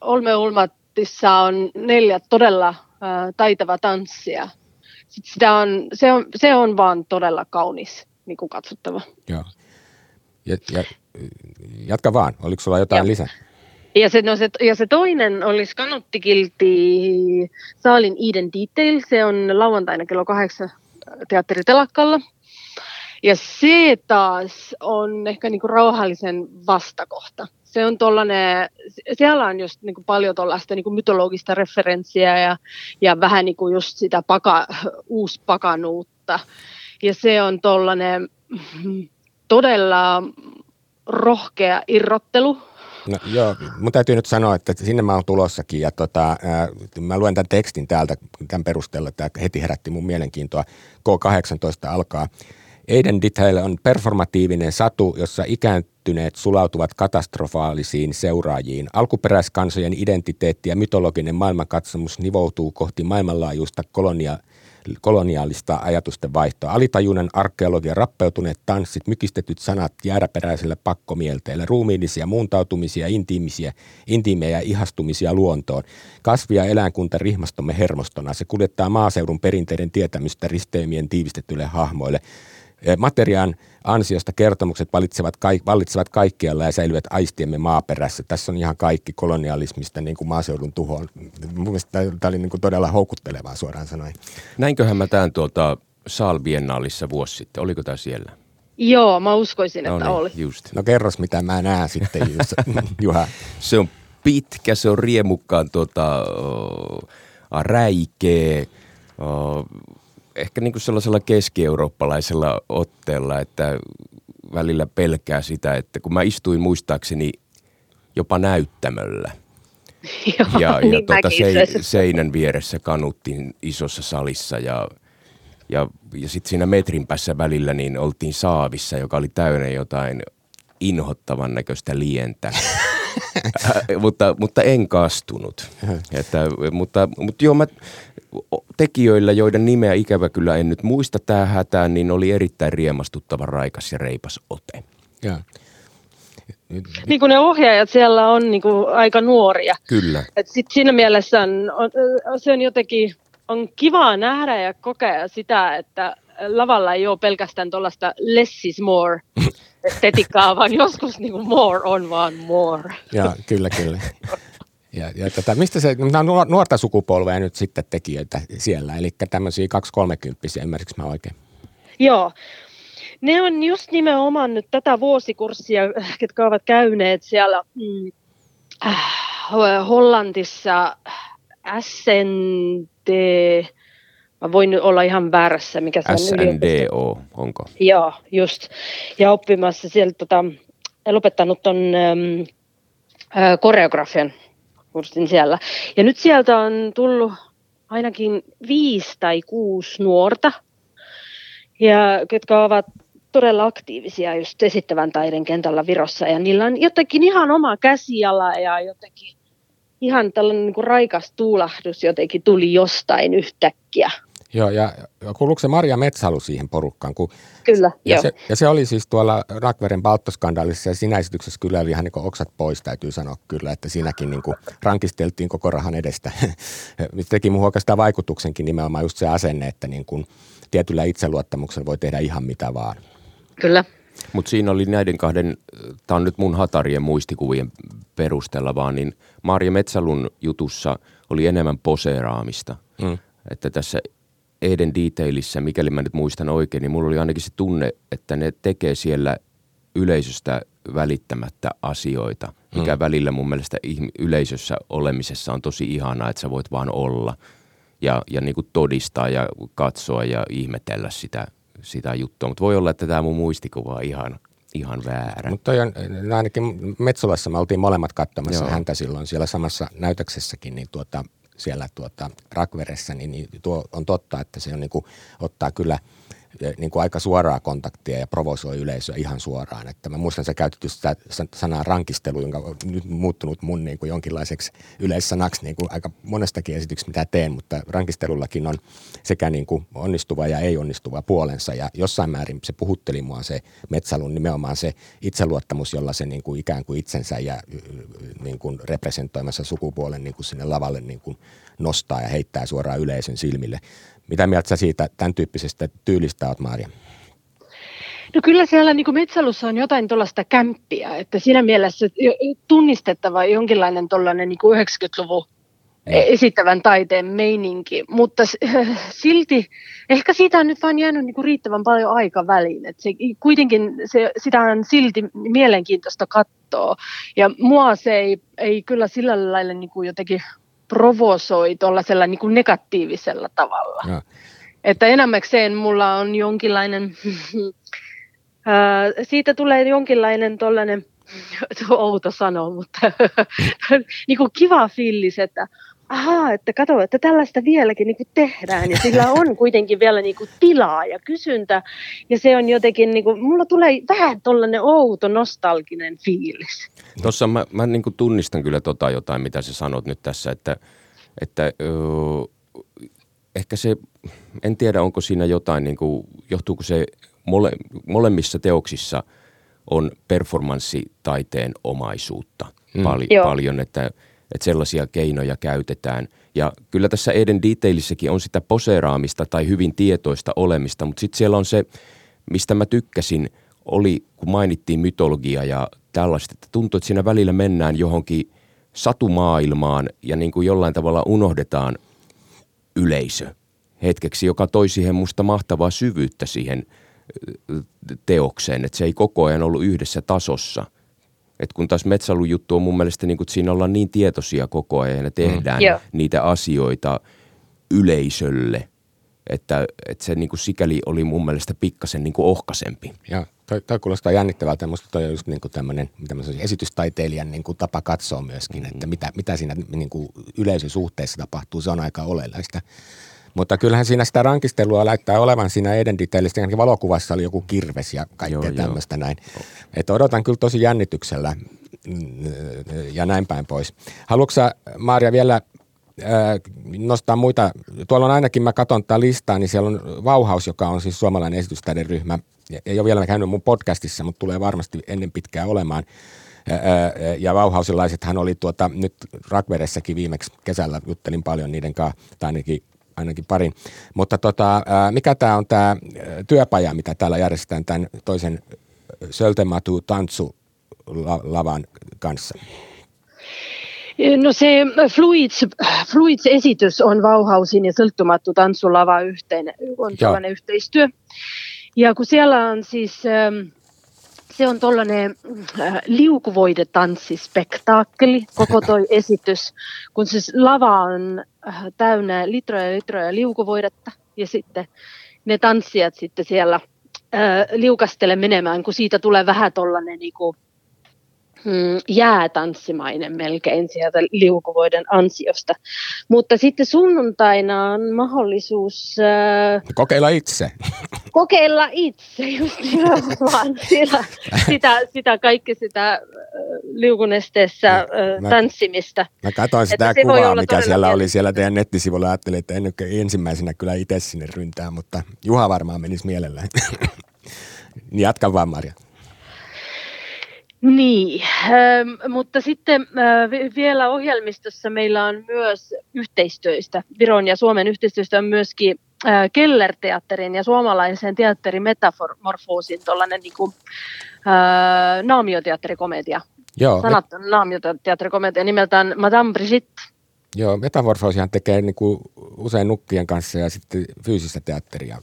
Olme Ulmattissa on neljä todella äh, taitava tanssia, sitä on, se, on, se on vaan todella kaunis niin kuin katsottava. Joo. Ja, ja, jatka vaan, oliko sulla jotain Joo. lisää? Ja se, no se, ja se toinen oli Skanuttikilti Saalin Eden Detail. Se on lauantaina kello kahdeksan teatteritelakkalla. Ja se taas on ehkä niinku rauhallisen vastakohta. Se on tollainen, siellä on just niinku paljon tuollaista niinku mytologista referenssiä ja, ja vähän niinku just sitä paka, uuspakanuutta. Ja se on tollainen todella rohkea irrottelu No, joo, mun täytyy nyt sanoa, että sinne mä oon tulossakin ja tota, ää, mä luen tämän tekstin täältä tämän perusteella, että heti herätti mun mielenkiintoa. K18 alkaa. Aiden Detail on performatiivinen satu, jossa ikääntyneet sulautuvat katastrofaalisiin seuraajiin. Alkuperäiskansojen identiteetti ja mytologinen maailmankatsomus nivoutuu kohti maailmanlaajuista kolonia, koloniaalista ajatusten vaihtoa. Alitajuinen arkeologia, rappeutuneet tanssit, mykistetyt sanat jääräperäisellä pakkomielteillä, ruumiillisia muuntautumisia, intiimisiä, intiimejä ihastumisia luontoon. Kasvi- ja eläinkunta rihmastomme hermostona. Se kuljettaa maaseudun perinteiden tietämystä risteymien tiivistetyille hahmoille. Materiaan ansiosta kertomukset valitsevat, vallitsevat kaikkialla ja säilyvät aistiemme maaperässä. Tässä on ihan kaikki kolonialismista niin kuin maaseudun tuhoon. Mielestäni tämä oli niin kuin todella houkuttelevaa suoraan sanoen. Näinköhän mä tämän tuolta Saal Biennaalissa vuosi sitten. Oliko tämä siellä? Joo, mä uskoisin, että no niin, oli. Just. No kerros, mitä mä näen sitten, Juha. Se on pitkä, se on riemukkaan tuota, räikeä, ehkä niin kuin sellaisella keski-eurooppalaisella otteella, että välillä pelkää sitä, että kun mä istuin muistaakseni jopa näyttämöllä. Joo, ja, niin ja tuota sein, seinän vieressä kanuttiin isossa salissa ja, ja, ja sitten siinä metrin päässä välillä niin oltiin saavissa, joka oli täynnä jotain inhottavan näköistä lientä. mutta, mutta en kastunut. Että, mutta, mutta joo, mä, tekijöillä, joiden nimeä ikävä kyllä en nyt muista tähän hätään, niin oli erittäin riemastuttava, raikas ja reipas ote. Ja. Niin kuin ne ohjaajat siellä on niin kuin aika nuoria. Kyllä. Et sit siinä mielessä on, on, se on jotenkin on kivaa nähdä ja kokea sitä, että lavalla ei ole pelkästään tuollaista less is more estetiikkaa, vaan joskus niin kuin more on vaan more. Ja, kyllä, kyllä. Ja, ja tota, mistä se, nämä on nuorta sukupolvea nyt sitten tekijöitä siellä, eli tämmöisiä 2-30, ymmärsikö mä oikein? Joo. Ne on just nimenomaan nyt tätä vuosikurssia, ketkä ovat käyneet siellä mm, äh, Hollantissa SND, mä voin nyt olla ihan väärässä, mikä se on SNDO, onko? Joo, just. Ja oppimassa sieltä tota, lopettanut ton ähm, äh, koreografian kurssin siellä. Ja nyt sieltä on tullut ainakin viisi tai kuusi nuorta, ja ketkä ovat todella aktiivisia just esittävän taiden kentällä Virossa. Ja niillä on jotenkin ihan oma käsiala ja jotenkin ihan tällainen niin kuin raikas tuulahdus jotenkin tuli jostain yhtäkkiä. Joo, ja kuuluuko se Maria Metsalu siihen porukkaan? Kun, kyllä, ja joo. Se, ja se oli siis tuolla Rakveren balttoskandaalissa ja siinä esityksessä kyllä oli ihan niin oksat pois, täytyy sanoa kyllä, että siinäkin niin kuin rankisteltiin koko rahan edestä. Teki mun oikeastaan vaikutuksenkin nimenomaan just se asenne, että niin kuin tietyllä itseluottamuksella voi tehdä ihan mitä vaan. Kyllä. Mutta siinä oli näiden kahden, tämä on nyt mun hatarien muistikuvien perusteella vaan, niin Maria Metsalun jutussa oli enemmän poseeraamista. Mm. Että tässä Eden Detailissa, mikäli mä nyt muistan oikein, niin mulla oli ainakin se tunne, että ne tekee siellä yleisöstä välittämättä asioita, mikä mm. välillä mun mielestä yleisössä olemisessa on tosi ihanaa, että sä voit vaan olla ja, ja niin kuin todistaa ja katsoa ja ihmetellä sitä sitä juttua. Mutta voi olla, että tämä mun muistikuva on ihan, ihan väärä. Mutta on, ainakin Metsolassa me oltiin molemmat katsomassa Joo. häntä silloin siellä samassa näytöksessäkin, niin tuota, siellä tuota Rakveressä, niin, niin tuo on totta, että se on niin kuin, ottaa kyllä – niin kuin aika suoraa kontaktia ja provosoi yleisöä ihan suoraan. Että mä muistan, että käytetty sitä sanaa rankistelu, jonka on nyt muuttunut mun niin kuin jonkinlaiseksi yleissanaksi niin kuin aika monestakin esityksestä, mitä teen, mutta rankistelullakin on sekä niin kuin onnistuva ja ei onnistuva puolensa. Ja jossain määrin se puhutteli mua se Metsalun nimenomaan se itseluottamus, jolla se niin kuin ikään kuin itsensä ja niin kuin representoimassa sukupuolen niin kuin sinne lavalle niin kuin nostaa ja heittää suoraan yleisön silmille. Mitä mieltä sä siitä tämän tyyppisestä tyylistä oot, Maria? No kyllä siellä niin kuin Metsälussa on jotain tuollaista kämppiä, että siinä mielessä tunnistettava jonkinlainen tuollainen niin 90-luvun esittävän taiteen meininki, mutta silti ehkä siitä on nyt vain jäänyt niin kuin riittävän paljon aika väliin, että se, kuitenkin se, sitä on silti mielenkiintoista katsoa. Ja mua se ei, ei kyllä sillä lailla niin kuin jotenkin provosoi tuollaisella niin kuin negatiivisella tavalla. Ja. Että enemmäkseen mulla on jonkinlainen, siitä tulee jonkinlainen tuollainen, outo sanoa, mutta niin kuin kiva fiilis, että ahaa, että kato, että tällaista vieläkin niin kuin tehdään ja sillä on kuitenkin vielä niin kuin tilaa ja kysyntä ja se on jotenkin, niin kuin, mulla tulee vähän tuollainen outo nostalginen fiilis. Tuossa mä, mä niin kuin tunnistan kyllä tota jotain, mitä sä sanot nyt tässä, että, että öö, ehkä se, en tiedä onko siinä jotain, niin kuin, johtuuko se mole, molemmissa teoksissa on performanssitaiteen omaisuutta mm. pal- paljon, että – että sellaisia keinoja käytetään. Ja kyllä tässä Eden Detailissäkin on sitä poseeraamista tai hyvin tietoista olemista, mutta sitten siellä on se, mistä mä tykkäsin, oli kun mainittiin mytologia ja tällaista, että tuntuu, että siinä välillä mennään johonkin satumaailmaan ja niin kuin jollain tavalla unohdetaan yleisö hetkeksi, joka toi siihen musta mahtavaa syvyyttä siihen teokseen, että se ei koko ajan ollut yhdessä tasossa – et kun taas Metsalun juttu on mun mielestä, niin kuin, että siinä ollaan niin tietoisia koko ajan ja tehdään mm. niitä asioita yleisölle, että, että se niin kuin sikäli oli mun mielestä pikkasen niin kuin ohkaisempi. Ja toi, toi kuulostaa jännittävältä. Minusta toi on just niin kuin tämmöinen esitystaiteilijan niin kuin tapa katsoa myöskin, mm. että mitä, mitä siinä niin kuin yleisösuhteessa tapahtuu. Se on aika oleellista. Mutta kyllähän siinä sitä rankistelua laittaa olevan siinä Eden Detailista. valokuvassa oli joku kirves ja kaikkea tämmöistä näin. Että odotan kyllä tosi jännityksellä mm, ja näin päin pois. Haluatko Maria vielä nostaa muita. Tuolla on ainakin, mä katson tätä listaa, niin siellä on Vauhaus, joka on siis suomalainen esitystäiden ryhmä. Ei ole vielä käynyt mun podcastissa, mutta tulee varmasti ennen pitkää olemaan. Ja Vauhausilaiset hän oli tuota, nyt Rakveressäkin viimeksi kesällä, juttelin paljon niiden kanssa, tai ainakin ainakin parin. Mutta tota, mikä tämä on tämä työpaja, mitä täällä järjestetään tämän toisen Söltematu Tantsu lavan kanssa? No se Fluids, Fluids-esitys on Vauhausin ja Sölttämattu Tantsulava yhteen, on tällainen yhteistyö. Ja kun siellä on siis se on tuollainen äh, liukuvoidetanssispektaakkeli, koko toi esitys, kun siis lava on äh, täynnä litroja ja litroja liukuvoidetta ja sitten ne tanssijat sitten siellä äh, liukastele menemään, kun siitä tulee vähän tuollainen niinku, mm, jäätanssimainen melkein sieltä liukuvoiden ansiosta. Mutta sitten sunnuntaina on mahdollisuus... Äh, kokeilla itse. Kokeilla itse, just nimenomaan. Sitä, sitä, sitä kaikki sitä äh, liukunesteessä äh, mä, tanssimista. Mä katsoin sitä kuvaa, mikä siellä oli siellä teidän nettisivulla. Ajattelin, että en ensimmäisenä kyllä itse sinne ryntää, mutta Juha varmaan menisi mielellään. Jatka vaan, Marja. Niin, ähm, mutta sitten äh, vielä ohjelmistossa meillä on myös yhteistyöstä. Viron ja Suomen yhteistyöstä on myöskin äh, Keller-teatterin ja suomalaisen teatterin metamorfoosin tuollainen niin kuin, äh, naamioteatterikomedia. Joo. Sanattu naamioteatterikomedia nimeltään Madame Brigitte. Joo, metamorfoosihan tekee niin kuin usein nukkien kanssa ja sitten fyysistä teatteria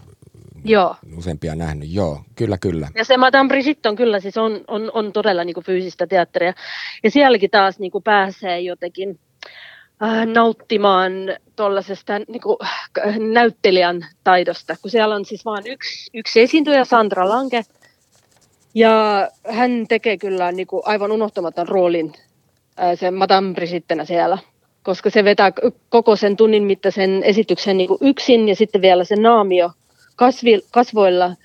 Joo. useampia nähnyt. Joo, kyllä, kyllä. Ja se Madame Brigitte on kyllä, siis on, on, on todella niin kuin fyysistä teatteria. Ja sielläkin taas niin kuin pääsee jotenkin äh, nauttimaan tuollaisesta niin kuin, näyttelijän taidosta, kun siellä on siis vain yksi, yksi esiintyjä, Sandra Lange, ja hän tekee kyllä niin kuin, aivan unohtamaton roolin äh, sen Madame Brisittenä siellä, koska se vetää koko sen tunnin mittaisen esityksen niin kuin yksin ja sitten vielä se naamio kasvi, kasvoilla,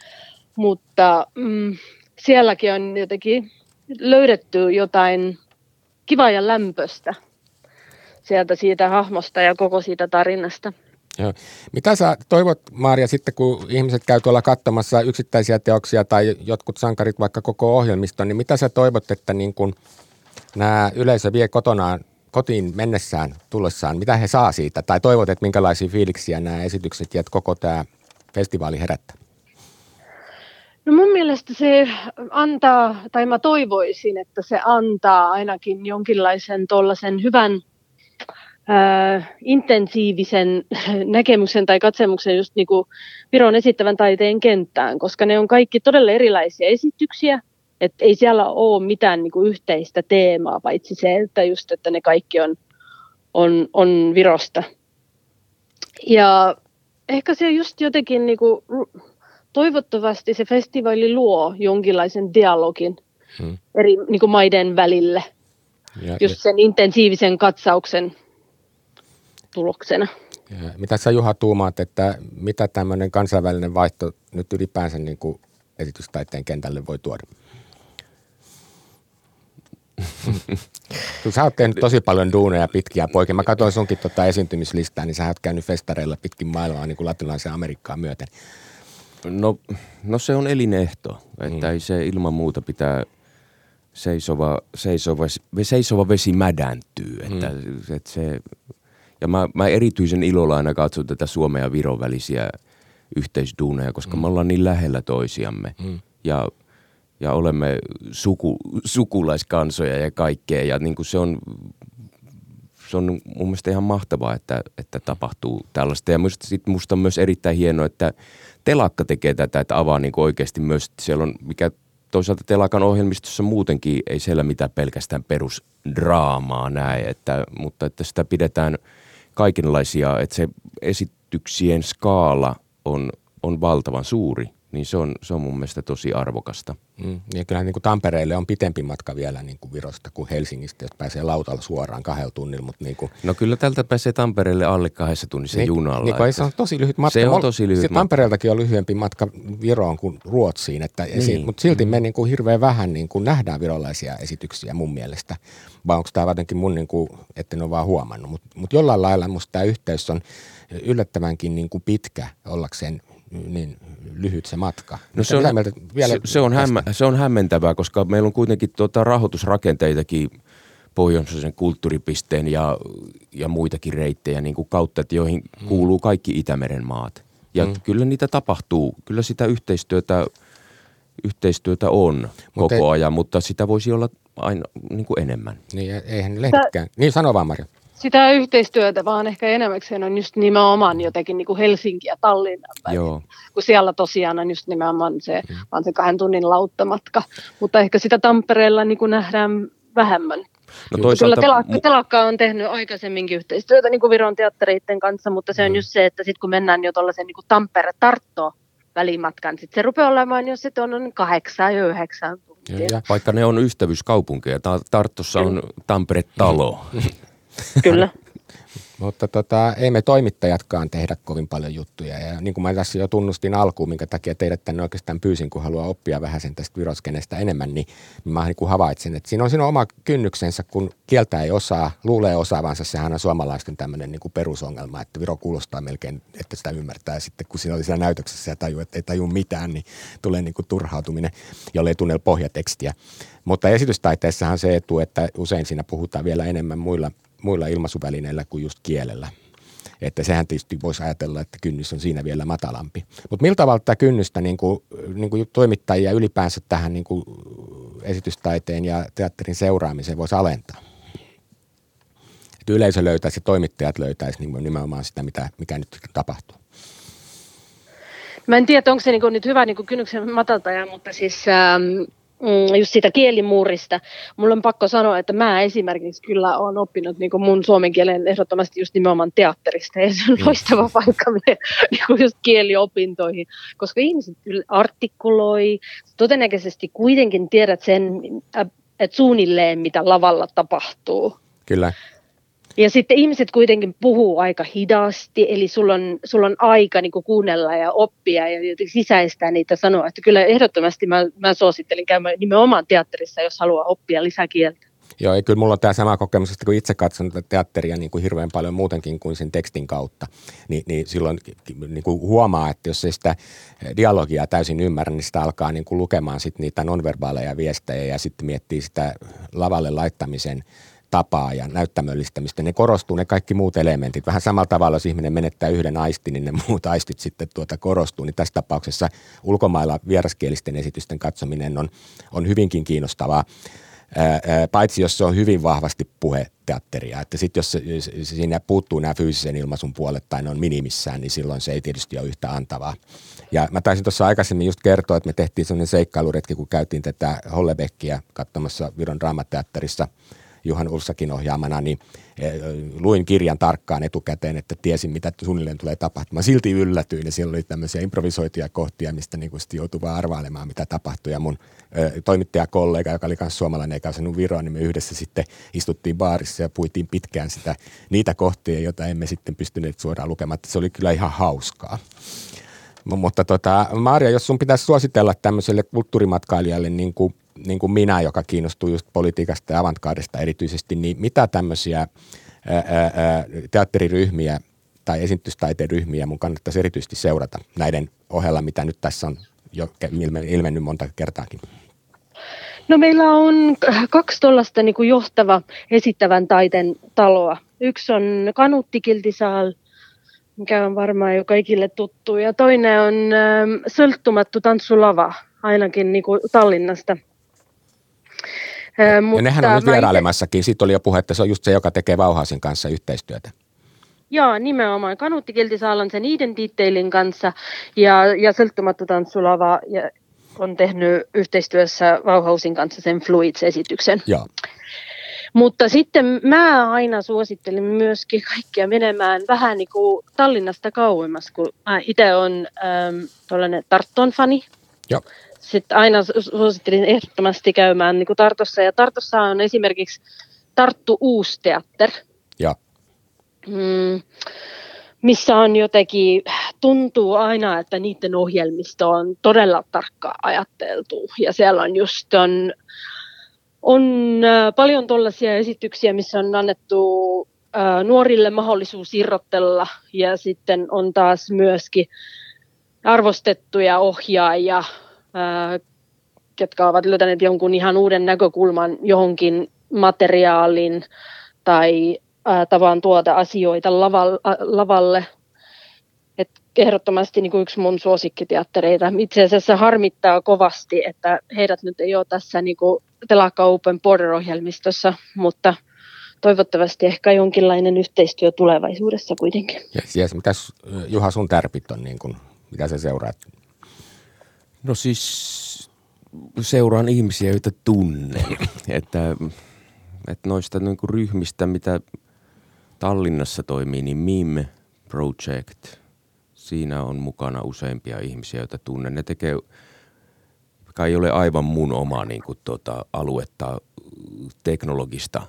mutta mm, sielläkin on jotenkin löydetty jotain kivaa ja lämpöstä sieltä siitä hahmosta ja koko siitä tarinasta. Joo. Mitä sä toivot, Maaria, sitten kun ihmiset käy tuolla katsomassa yksittäisiä teoksia tai jotkut sankarit vaikka koko ohjelmiston, niin mitä sä toivot, että niin kun nämä yleisö vie kotonaan, kotiin mennessään, tullessaan, mitä he saa siitä? Tai toivot, että minkälaisia fiiliksiä nämä esitykset ja koko tämä festivaali herättää? No mun mielestä se antaa, tai mä toivoisin, että se antaa ainakin jonkinlaisen tuollaisen hyvän äh, intensiivisen näkemyksen tai katsemuksen just niin kuin Viron esittävän taiteen kenttään, koska ne on kaikki todella erilaisia esityksiä, että ei siellä ole mitään niin kuin yhteistä teemaa, paitsi se, että just, että ne kaikki on, on, on Virosta. Ja ehkä se just jotenkin niin kuin, toivottavasti se festivaali luo jonkinlaisen dialogin hmm. eri niin kuin maiden välille, ja, just sen intensiivisen katsauksen tuloksena. Ja, mitä sä Juha tuumaat, että mitä tämmöinen kansainvälinen vaihto nyt ylipäänsä niin kuin esitystaiteen kentälle voi tuoda? Sä oot tehnyt tosi paljon duuneja pitkiä poikia. Mä katsoin sunkin tota esiintymislistaa, niin sä oot käynyt festareilla pitkin maailmaa niin kuin latinalaisen Amerikkaan myöten. No, no se on elinehto, että mm. ei se ilman muuta pitää seisova, seisova, seisova vesi mädäntyy. Että, mm. että se, ja mä, mä erityisen ilolla aina katson tätä Suomen ja Viron välisiä yhteisduuneja, koska mm. me ollaan niin lähellä toisiamme. Mm. Ja, ja olemme suku, sukulaiskansoja ja kaikkea. Ja niin kuin se on se on mun mielestä ihan mahtavaa, että, että tapahtuu tällaista. Ja musta, sit musta on myös erittäin hienoa, että telakka tekee tätä, että avaa niin oikeasti myös, siellä on, mikä toisaalta telakan ohjelmistossa muutenkin ei siellä mitään pelkästään perusdraamaa näe, että, mutta että sitä pidetään kaikenlaisia, että se esityksien skaala on, on valtavan suuri niin se on, se on mun mielestä tosi arvokasta. Mm, ja kyllähän niin kuin Tampereelle on pitempi matka vielä niin kuin Virosta kuin Helsingistä, jos pääsee lautalla suoraan kahdella tunnilla. Mutta niin kuin... No kyllä tältä pääsee Tampereelle alle kahdessa tunnissa niin, junalla. Niin, se on tosi lyhyt matka. Se on tosi lyhyt matka. Tampereeltakin on lyhyempi matka Viroon kuin Ruotsiin, että niin. si- mutta silti mm. me niin kuin hirveän vähän niin kuin nähdään virolaisia esityksiä mun mielestä. Vai onko tämä jotenkin mun, niin kuin, että en ole vaan huomannut. Mutta mut jollain lailla musta tämä yhteys on yllättävänkin niin kuin pitkä ollakseen niin lyhyt se matka. No se, on, vielä se, se, on hämmä, se on hämmentävää, koska meillä on kuitenkin tuota rahoitusrakenteitakin pohjoisen kulttuuripisteen ja, ja muitakin reittejä niin kuin kautta, että joihin hmm. kuuluu kaikki Itämeren maat. Ja hmm. kyllä niitä tapahtuu, kyllä sitä yhteistyötä, yhteistyötä on Mut koko ei, ajan, mutta sitä voisi olla aina niin kuin enemmän. Niin, eihän lehditkään. Niin sano vaan Marja sitä yhteistyötä, vaan ehkä enemmäkseen on just nimenomaan jotenkin niin kuin Helsinki ja Tallinna. Joo. Kun siellä tosiaan on just nimenomaan se, mm. vaan se kahden tunnin lauttamatka. Mutta ehkä sitä Tampereella niin kuin nähdään vähemmän. No toisaalta... Kyllä telakka, telakka on tehnyt aikaisemminkin yhteistyötä niin kuin Viron teattereiden kanssa, mutta se on mm. just se, että sitten kun mennään jo tuollaisen niin Tampere-Tartto välimatkan, sitten se rupeaa olemaan jo sitten on kahdeksan ja yhdeksän tuntia. Ja, vaikka ne on ystävyyskaupunkeja. Tartossa on Tampere-talo. Kyllä. Mutta tota, ei me toimittajatkaan tehdä kovin paljon juttuja. Ja niin kuin mä tässä jo tunnustin alkuun, minkä takia teidät tänne oikeastaan pyysin, kun haluaa oppia vähän sen tästä viroskenestä enemmän, niin mä niin kuin havaitsin, että siinä on siinä oma kynnyksensä, kun kieltä ei osaa, luulee osaavansa. Sehän on suomalaisten tämmöinen niin kuin perusongelma, että Viro kuulostaa melkein, että sitä ymmärtää. Sitten kun siinä oli siellä näytöksessä ja tajuu, että ei taju mitään, niin tulee niin kuin turhautuminen, jolle ei tunne pohjatekstiä. Mutta esitystaiteessahan se etu, että usein siinä puhutaan vielä enemmän muilla – muilla ilmaisuvälineillä kuin just kielellä. Että sehän tietysti voisi ajatella, että kynnys on siinä vielä matalampi. Mutta millä tavalla tätä kynnystä niin kuin, niin kuin toimittajia ylipäänsä tähän niin kuin esitystaiteen ja teatterin seuraamiseen voisi alentaa? Että yleisö löytäisi ja toimittajat löytäisi niin nimenomaan sitä, mitä, mikä nyt tapahtuu. Mä en tiedä, onko se niin nyt hyvä niin kynnyksen mataltaja, mutta siis ähm, mm, just siitä kielimuurista. Mulla on pakko sanoa, että mä esimerkiksi kyllä olen oppinut niin mun suomen kielen ehdottomasti just nimenomaan teatterista. Ja se on mm. loistava paikka niin just kieliopintoihin, koska ihmiset artikuloi. Todennäköisesti kuitenkin tiedät sen, että suunnilleen mitä lavalla tapahtuu. Kyllä. Ja sitten ihmiset kuitenkin puhuu aika hidasti, eli sulla on, sulla on aika niin kuunnella ja oppia ja sisäistää niitä sanoa. Että kyllä ehdottomasti mä, mä suosittelin käymään nimenomaan teatterissa, jos haluaa oppia lisäkieltä. Joo, ei kyllä mulla on tämä sama kokemus, että kun itse katson tätä teatteria niin kuin hirveän paljon muutenkin kuin sen tekstin kautta, niin, niin silloin niin kuin huomaa, että jos ei sitä dialogia täysin ymmärrä, niin sitä alkaa niin kuin lukemaan sit niitä nonverbaaleja viestejä ja sitten miettii sitä lavalle laittamisen tapaa ja näyttämöllistämistä, ne korostuu ne kaikki muut elementit. Vähän samalla tavalla, jos ihminen menettää yhden aistin, niin ne muut aistit sitten tuota korostuu. Niin tässä tapauksessa ulkomailla vieraskielisten esitysten katsominen on, on hyvinkin kiinnostavaa. paitsi jos se on hyvin vahvasti puheteatteria. Että sitten jos, siinä puuttuu nämä fyysisen ilmaisun puolet tai ne on minimissään, niin silloin se ei tietysti ole yhtä antavaa. Ja mä taisin tuossa aikaisemmin just kertoa, että me tehtiin sellainen seikkailuretki, kun käytiin tätä Hollebeckia katsomassa Viron draamateatterissa – Juhan Ulsakin ohjaamana, niin eh, luin kirjan tarkkaan etukäteen, että tiesin, mitä suunnilleen tulee tapahtumaan. Silti yllätyin ja siellä oli tämmöisiä improvisoituja kohtia, mistä niin joutui vaan arvailemaan, mitä tapahtui. Ja mun ö, toimittajakollega, joka oli myös suomalainen eikä osannut Viroa, niin me yhdessä sitten istuttiin baarissa ja puitiin pitkään sitä, niitä kohtia, joita emme sitten pystyneet suoraan lukemaan. Se oli kyllä ihan hauskaa. Mutta tota, Maria, jos sun pitäisi suositella tämmöiselle kulttuurimatkailijalle niin kuin niin kuin minä, joka kiinnostuu just politiikasta ja avantgardista erityisesti, niin mitä tämmöisiä teatteriryhmiä tai esitystaiteen ryhmiä mun kannattaisi erityisesti seurata näiden ohella, mitä nyt tässä on jo ilmennyt monta kertaakin? No meillä on kaksi tuollaista niin kuin johtava esittävän taiteen taloa. Yksi on Kanuttikiltisaal, mikä on varmaan jo kaikille tuttu, ja toinen on Sölttumattu tanssulava, ainakin niin kuin Tallinnasta – ja mutta nehän on nyt vierailemassakin. Sitten oli jo puhe, että se on just se, joka tekee Vauhaasin kanssa yhteistyötä. Joo, nimenomaan. Kanutti Kiltisaalan sen niiden Detailin kanssa ja, ja Sölttumattu tanssulava ja on tehnyt yhteistyössä Vauhausin kanssa sen Fluids-esityksen. Joo. Mutta sitten mä aina suosittelen myöskin kaikkia menemään vähän niin kuin Tallinnasta kauemmas, kun mä itse olen ähm, Tartton-fani. Joo sitten aina suosittelin ehdottomasti käymään niin kuin Tartossa. Ja Tartossa on esimerkiksi Tarttu Uusteatter. Ja. Mm, missä on jotenkin, tuntuu aina, että niiden ohjelmisto on todella tarkkaan ajateltu. Ja siellä on just on, on paljon tuollaisia esityksiä, missä on annettu nuorille mahdollisuus irrottella ja sitten on taas myöskin arvostettuja ohjaajia, ketkä ovat löytäneet jonkun ihan uuden näkökulman johonkin materiaalin tai tavan tuoda asioita lavalle. Et ehdottomasti niin kuin yksi mun suosikkiteattereita. Itse asiassa harmittaa kovasti, että heidät nyt ei ole tässä niin kuin Telakka Open Border-ohjelmistossa, mutta toivottavasti ehkä jonkinlainen yhteistyö tulevaisuudessa kuitenkin. Yes, yes. Mitäs Juha sun tärpit on, niin kuin, mitä sä seuraat No siis seuraan ihmisiä, joita tunnen. että, että noista niin kuin ryhmistä, mitä Tallinnassa toimii, niin Mime Project, siinä on mukana useimpia ihmisiä, joita tunnen. Ne tekee, joka ei ole aivan mun oma niin kuin, tota, aluetta teknologista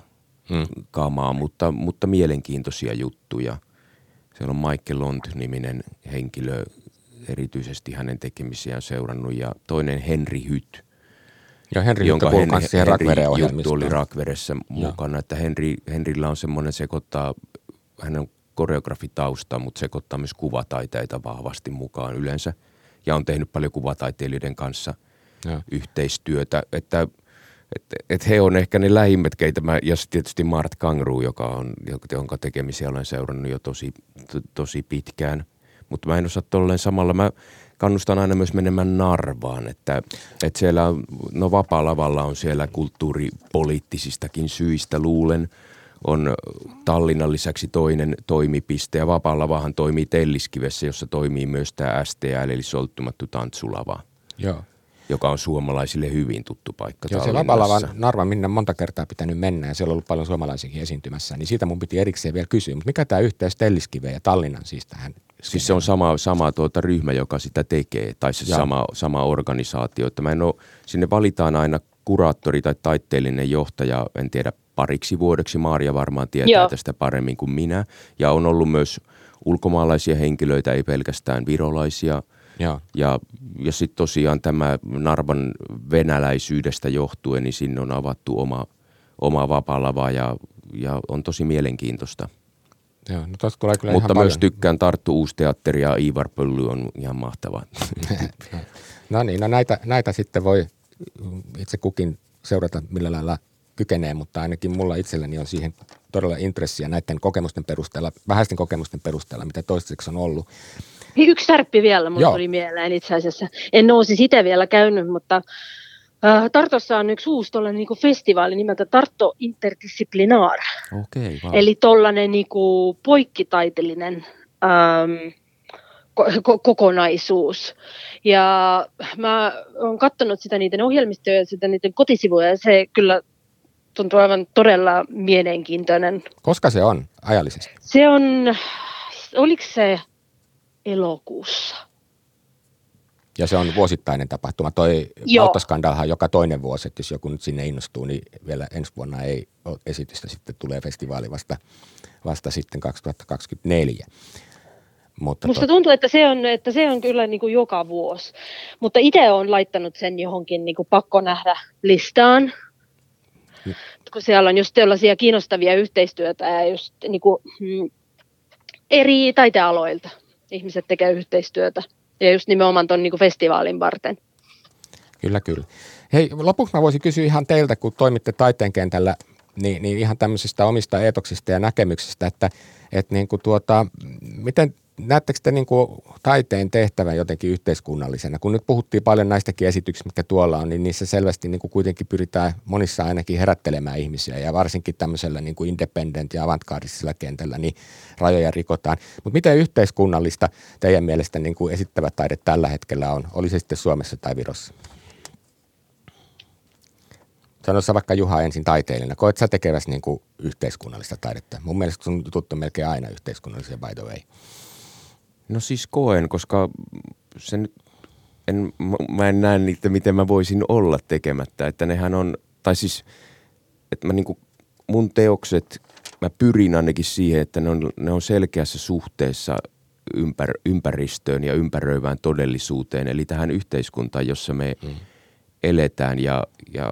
hmm. kamaa, mutta, mutta mielenkiintoisia juttuja. Siellä on Michael Lont-niminen henkilö, erityisesti hänen tekemisiään seurannut ja toinen Henry Hyt. Ja Henry jonka kanssa Henry juttu oli Rakveressä mukana, että Henry, Henryllä on semmoinen sekoittaa, hänen koreografitausta, mutta sekoittaa myös kuvataiteita vahvasti mukaan yleensä. Ja on tehnyt paljon kuvataiteilijoiden kanssa ja. yhteistyötä, että et, et he on ehkä ne lähimmät, keitä mä, ja tietysti Mart Kangru, joka on, jonka tekemisiä olen seurannut jo tosi, to, tosi pitkään – mutta mä en osaa tolleen samalla. Mä kannustan aina myös menemään Narvaan, että, että siellä, no vapaa-lavalla on siellä kulttuuripoliittisistakin syistä luulen, on Tallinnan lisäksi toinen toimipiste ja vapaa-lavahan toimii Telliskivessä, jossa toimii myös tämä STL eli solttumattu tantsulava. Joo. joka on suomalaisille hyvin tuttu paikka Joo, se Vapalavan Narva, minne monta kertaa pitänyt mennä ja siellä on ollut paljon suomalaisiakin esiintymässä, niin siitä mun piti erikseen vielä kysyä. Mutta mikä tämä yhteys Telliskiveen ja Tallinnan siis tähän? Siis se on sama, sama tuota ryhmä, joka sitä tekee, tai se sama, sama organisaatio. Että mä en ole, sinne valitaan aina kuraattori tai taiteellinen johtaja, en tiedä pariksi vuodeksi. Maaria varmaan tietää Joo. tästä paremmin kuin minä. Ja on ollut myös ulkomaalaisia henkilöitä, ei pelkästään virolaisia. Ja, ja, ja sitten tosiaan tämä Narvan venäläisyydestä johtuen, niin sinne on avattu oma, oma vapaalava ja, ja on tosi mielenkiintoista. Joo, no kyllä Mutta myös paljon. tykkään Tarttu Uusteatteri ja Ivar Pölly on ihan mahtava. no niin, no näitä, näitä sitten voi itse kukin seurata millä lailla kykenee, mutta ainakin mulla itselläni on siihen todella intressiä näiden kokemusten perusteella, vähäisten kokemusten perusteella, mitä toistaiseksi on ollut. Yksi särppi vielä mulle tuli mieleen itse asiassa. En nousi sitä vielä käynyt, mutta Tartossa on yksi uusi niin festivaali nimeltä Tartto Interdisciplinar. Okay, wow. Eli tuollainen niin poikkitaiteellinen ähm, ko- kokonaisuus. Ja mä oon katsonut sitä niiden ohjelmistoja ja sitä niiden kotisivuja ja se kyllä tuntuu aivan todella mielenkiintoinen. Koska se on ajallisesti? Se on, oliko se elokuussa? Ja se on vuosittainen tapahtuma. Toi Valtaskandalhan joka toinen vuosi, että jos joku nyt sinne innostuu, niin vielä ensi vuonna ei ole esitystä. Sitten tulee festivaali vasta, vasta sitten 2024. Mutta Musta to... tuntuu, että se on, että se on kyllä niin kuin joka vuosi. Mutta itse olen laittanut sen johonkin niin kuin pakko nähdä listaan. Mm. Kun siellä on just tällaisia kiinnostavia yhteistyötä ja just niin kuin, mm, eri taitealoilta ihmiset tekee yhteistyötä. Ja just nimenomaan tuon niin festivaalin varten. Kyllä, kyllä. Hei, lopuksi mä voisin kysyä ihan teiltä, kun toimitte taiteen kentällä, niin, niin ihan tämmöisistä omista eetoksista ja näkemyksistä, että, että niin kuin tuota, miten näettekö te niin kuin taiteen tehtävän jotenkin yhteiskunnallisena? Kun nyt puhuttiin paljon näistäkin esityksistä, mitkä tuolla on, niin niissä selvästi niin kuin kuitenkin pyritään monissa ainakin herättelemään ihmisiä ja varsinkin tämmöisellä niin kuin independent- ja avantgardisella kentällä niin rajoja rikotaan. Mutta miten yhteiskunnallista teidän mielestä niin kuin esittävä taide tällä hetkellä on, oli se sitten Suomessa tai Virossa? Sanoissa vaikka Juha ensin taiteilijana. Koet sä tekevässä niin kuin yhteiskunnallista taidetta? Mun mielestä sun tuttu melkein aina yhteiskunnallisia by the way. No siis koen, koska sen, en, mä en näe niitä, miten mä voisin olla tekemättä. Että nehän on, tai siis, että mä niinku, mun teokset, mä pyrin ainakin siihen, että ne on, ne on selkeässä suhteessa ympär, ympäristöön ja ympäröivään todellisuuteen, eli tähän yhteiskuntaan, jossa me mm. eletään ja, ja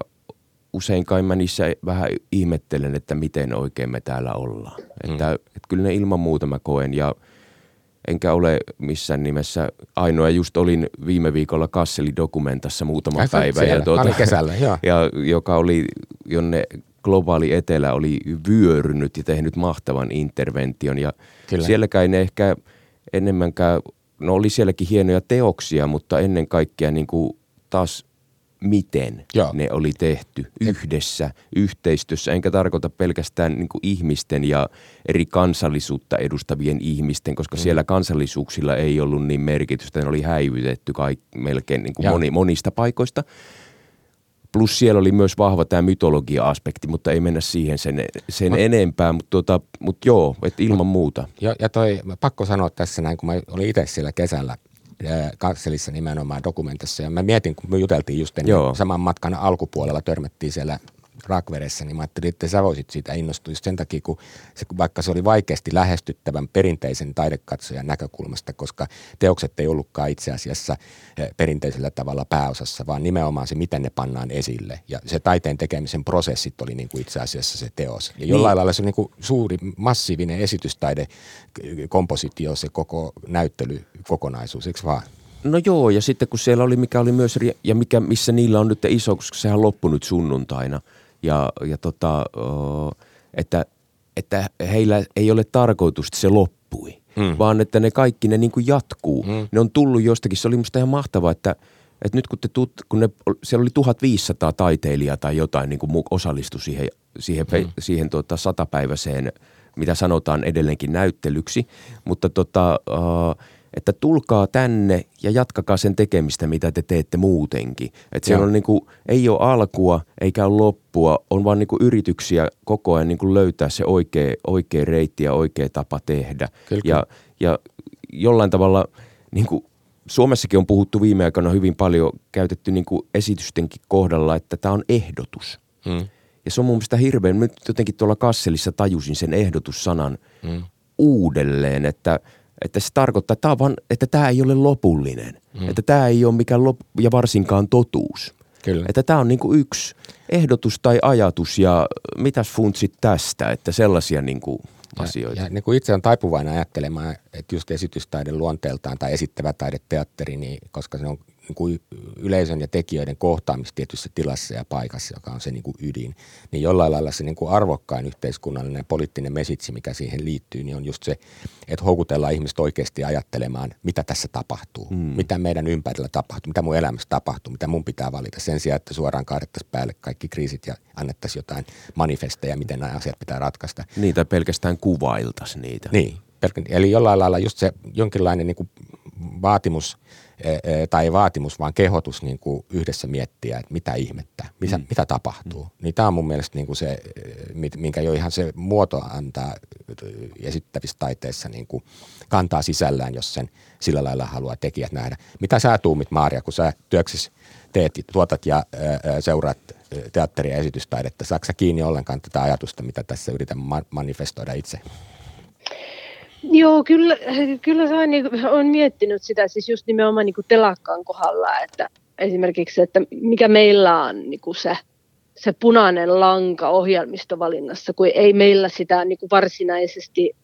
usein kai mä niissä vähän ihmettelen, että miten oikein me täällä ollaan. Mm. Että, että kyllä ne ilman muuta mä koen ja – enkä ole missään nimessä ainoa. Just olin viime viikolla Kasseli-dokumentassa muutama Ai, päivä. Siellä, ja tuota, kesällä, joo. ja, joka oli, jonne globaali etelä oli vyörynyt ja tehnyt mahtavan intervention. Ja Kyllä. sielläkään ne ehkä enemmänkään, no oli sielläkin hienoja teoksia, mutta ennen kaikkea niin kuin taas miten Joo. ne oli tehty yhdessä, yhteistyössä, enkä tarkoita pelkästään niin kuin ihmisten ja eri kansallisuutta edustavien ihmisten, koska mm. siellä kansallisuuksilla ei ollut niin merkitystä, ne oli häivytetty kaik, melkein niin moni, monista paikoista. Plus siellä oli myös vahva tämä mytologia-aspekti, mutta ei mennä siihen sen, sen no. enempää, mutta, tota, mutta joo, että ilman muuta. Ja, ja toi, pakko sanoa tässä näin, kun mä olin itse siellä kesällä Kakselissa nimenomaan dokumentissa. Ja mä mietin, kun me juteltiin just ennen, saman matkan alkupuolella törmättiin siellä Rakveressä, niin mä ajattelin, että sä voisit siitä innostua just sen takia, kun se, vaikka se oli vaikeasti lähestyttävän perinteisen taidekatsojan näkökulmasta, koska teokset ei ollutkaan itse asiassa eh, perinteisellä tavalla pääosassa, vaan nimenomaan se, miten ne pannaan esille. Ja se taiteen tekemisen prosessit oli niin kuin itse asiassa se teos. Ja jollain niin. lailla se on niin kuin suuri, massiivinen esitystaide, kompositio, se koko näyttelykokonaisuus, eikö vaan? No joo, ja sitten kun siellä oli, mikä oli myös, ja mikä, missä niillä on nyt iso, koska sehän loppui nyt sunnuntaina – ja, ja tota, että, että heillä ei ole tarkoitus, että se loppui, mm. vaan että ne kaikki ne niin kuin jatkuu. Mm. Ne on tullut jostakin, se oli musta ihan mahtavaa, että, että nyt kun, te tuut, kun ne, siellä oli 1500 taiteilijaa tai jotain niin kuin osallistui siihen, siihen, mm. siihen tuota, satapäiväiseen, mitä sanotaan edelleenkin näyttelyksi, mutta tota, uh, että tulkaa tänne ja jatkakaa sen tekemistä, mitä te teette muutenkin. Että siellä on niin kuin, ei ole alkua eikä ole loppua, on vaan niin kuin yrityksiä koko ajan niin kuin löytää se oikea, oikea reitti ja oikea tapa tehdä. Kyllä. Ja, ja jollain tavalla niin kuin Suomessakin on puhuttu viime aikoina hyvin paljon, käytetty niin kuin esitystenkin kohdalla, että tämä on ehdotus. Hmm. Ja se on mun mielestä hirveän, nyt jotenkin tuolla Kasselissa tajusin sen ehdotussanan hmm. uudelleen, että, että se tarkoittaa, että tämä, vaan, että tämä ei ole lopullinen, hmm. että tämä ei ole mikään lop, ja varsinkaan totuus. Kyllä. Että tämä on niin kuin yksi ehdotus tai ajatus ja mitäs funtsit tästä, että sellaisia niin kuin asioita. Ja, ja niin kuin itse on taipuvainen ajattelemaan, että just esitystaide luonteeltaan tai esittävä taideteatteri, niin koska se on kuin yleisön ja tekijöiden kohtaamista tietyssä tilassa ja paikassa, joka on se niin kuin ydin, niin jollain lailla se niin kuin arvokkain yhteiskunnallinen poliittinen mesitsi, mikä siihen liittyy, niin on just se, että houkutellaan ihmiset oikeasti ajattelemaan, mitä tässä tapahtuu, mm. mitä meidän ympärillä tapahtuu, mitä mun elämässä tapahtuu, mitä mun pitää valita sen sijaan, että suoraan kaadettaisiin päälle kaikki kriisit ja annettaisiin jotain manifesteja, miten nämä asiat pitää ratkaista. Niitä pelkästään kuvailtaisiin niitä. Niin, eli jollain lailla just se jonkinlainen niin kuin vaatimus – tai vaatimus, vaan kehotus niin kuin yhdessä miettiä, että mitä ihmettä, mitä, mm. mitä tapahtuu. Mm. Niin tämä on mun mielestä niin kuin se, minkä jo ihan se muoto antaa esittävissä taiteissa niin kuin kantaa sisällään, jos sen sillä lailla haluaa tekijät nähdä. Mitä sä tuumit, Maaria, kun sä työksis teet, tuotat ja seuraat teatteri- ja esitystaidetta? Saatko kiinni ollenkaan tätä ajatusta, mitä tässä yritän manifestoida itse? Joo, kyllä, kyllä sain, niin, olen miettinyt sitä siis just nimenomaan niin kuin telakkaan kohdalla, että esimerkiksi, että mikä meillä on niin kuin se, se punainen lanka ohjelmistovalinnassa, kun ei meillä sitä niin kuin varsinaisesti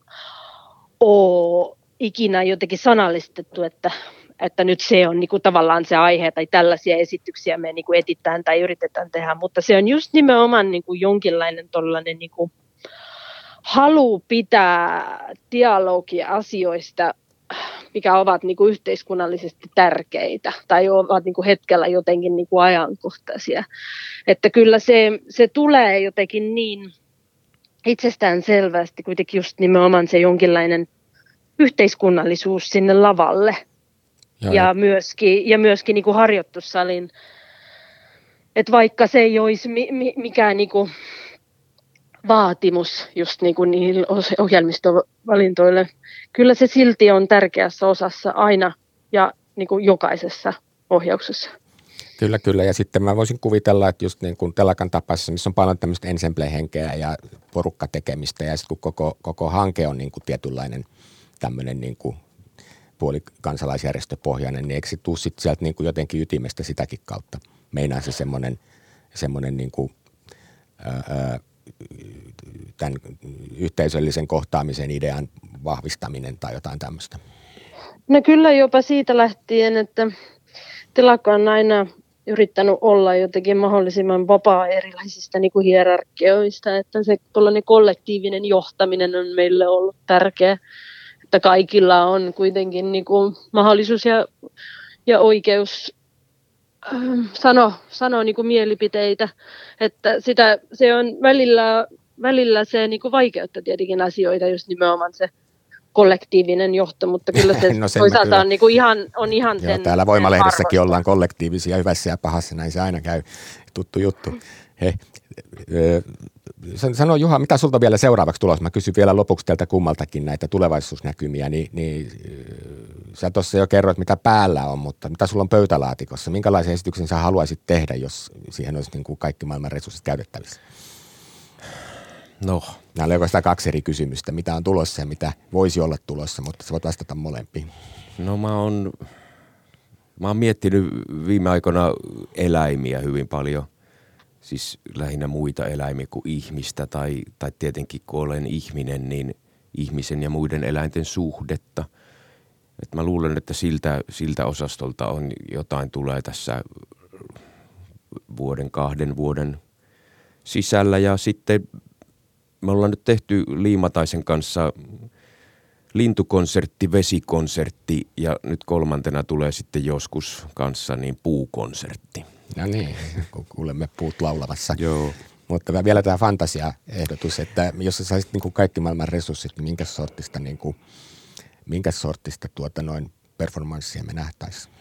ole ikinä jotenkin sanallistettu, että, että nyt se on niin kuin tavallaan se aihe tai tällaisia esityksiä me niin kuin etitään tai yritetään tehdä, mutta se on just nimenomaan niin kuin jonkinlainen tollainen niin kuin halu pitää dialogia asioista, mikä ovat niin kuin yhteiskunnallisesti tärkeitä tai ovat niin kuin hetkellä jotenkin niin kuin ajankohtaisia. Että kyllä se, se tulee jotenkin niin itsestään selvästi kuitenkin just nimenomaan se jonkinlainen yhteiskunnallisuus sinne lavalle. Ja, ja myöskin, ja myöskin niin kuin harjoitussalin, että vaikka se ei olisi mikään niin kuin vaatimus just niin kuin niihin ohjelmistovalintoille. Kyllä se silti on tärkeässä osassa aina ja niin kuin jokaisessa ohjauksessa. Kyllä, kyllä. Ja sitten mä voisin kuvitella, että just niin kuin telakan tapaisessa, missä on paljon tämmöistä ensemble-henkeä ja porukkatekemistä ja sitten kun koko, koko hanke on niin kuin tietynlainen tämmöinen niin kuin puoli kansalaisjärjestöpohjainen, niin eikö se tuu sit sieltä niin kuin jotenkin ytimestä sitäkin kautta? Meinaa se semmoinen, semmoinen niin kuin, ää, tämän yhteisöllisen kohtaamisen idean vahvistaminen tai jotain tämmöistä? No kyllä jopa siitä lähtien, että telakka on aina yrittänyt olla jotenkin mahdollisimman vapaa erilaisista niin kuin hierarkioista, että se kollektiivinen johtaminen on meille ollut tärkeä, että kaikilla on kuitenkin niin kuin mahdollisuus ja, ja oikeus sano, sano niin kuin mielipiteitä, että sitä, se on välillä, välillä se niin kuin vaikeutta tietenkin asioita, just nimenomaan se kollektiivinen johto, mutta kyllä se no toisaalta on, niin kuin ihan, on ihan Joo, sen Täällä Voimalehdessäkin ollaan kollektiivisia hyvässä ja pahassa, näin se aina käy. Tuttu juttu. He, Sano Juha, mitä sulta vielä seuraavaksi tulossa? Mä kysyn vielä lopuksi teiltä kummaltakin näitä tulevaisuusnäkymiä, niin, niin sä tuossa jo kerroit, mitä päällä on, mutta mitä sulla on pöytälaatikossa? Minkälaisen esityksen sä haluaisit tehdä, jos siihen olisi niin kuin kaikki maailman resurssit käytettävissä? No. Nämä oli oikeastaan kaksi eri kysymystä, mitä on tulossa ja mitä voisi olla tulossa, mutta sä voit vastata molempiin. No mä oon, mä oon miettinyt viime aikoina eläimiä hyvin paljon siis lähinnä muita eläimiä kuin ihmistä tai, tai tietenkin kun olen ihminen, niin ihmisen ja muiden eläinten suhdetta. Et mä luulen, että siltä, siltä osastolta on jotain tulee tässä vuoden, kahden vuoden sisällä ja sitten me ollaan nyt tehty Liimataisen kanssa lintukonsertti, vesikonsertti ja nyt kolmantena tulee sitten joskus kanssa niin puukonsertti. No niin, kun kuulemme puut laulavassa. Joo. Mutta vielä tämä fantasia-ehdotus, että jos sä saisit niin kuin kaikki maailman resurssit, niin minkä sortista, niin kuin, minkä sortista tuota noin performanssia me nähtäisiin?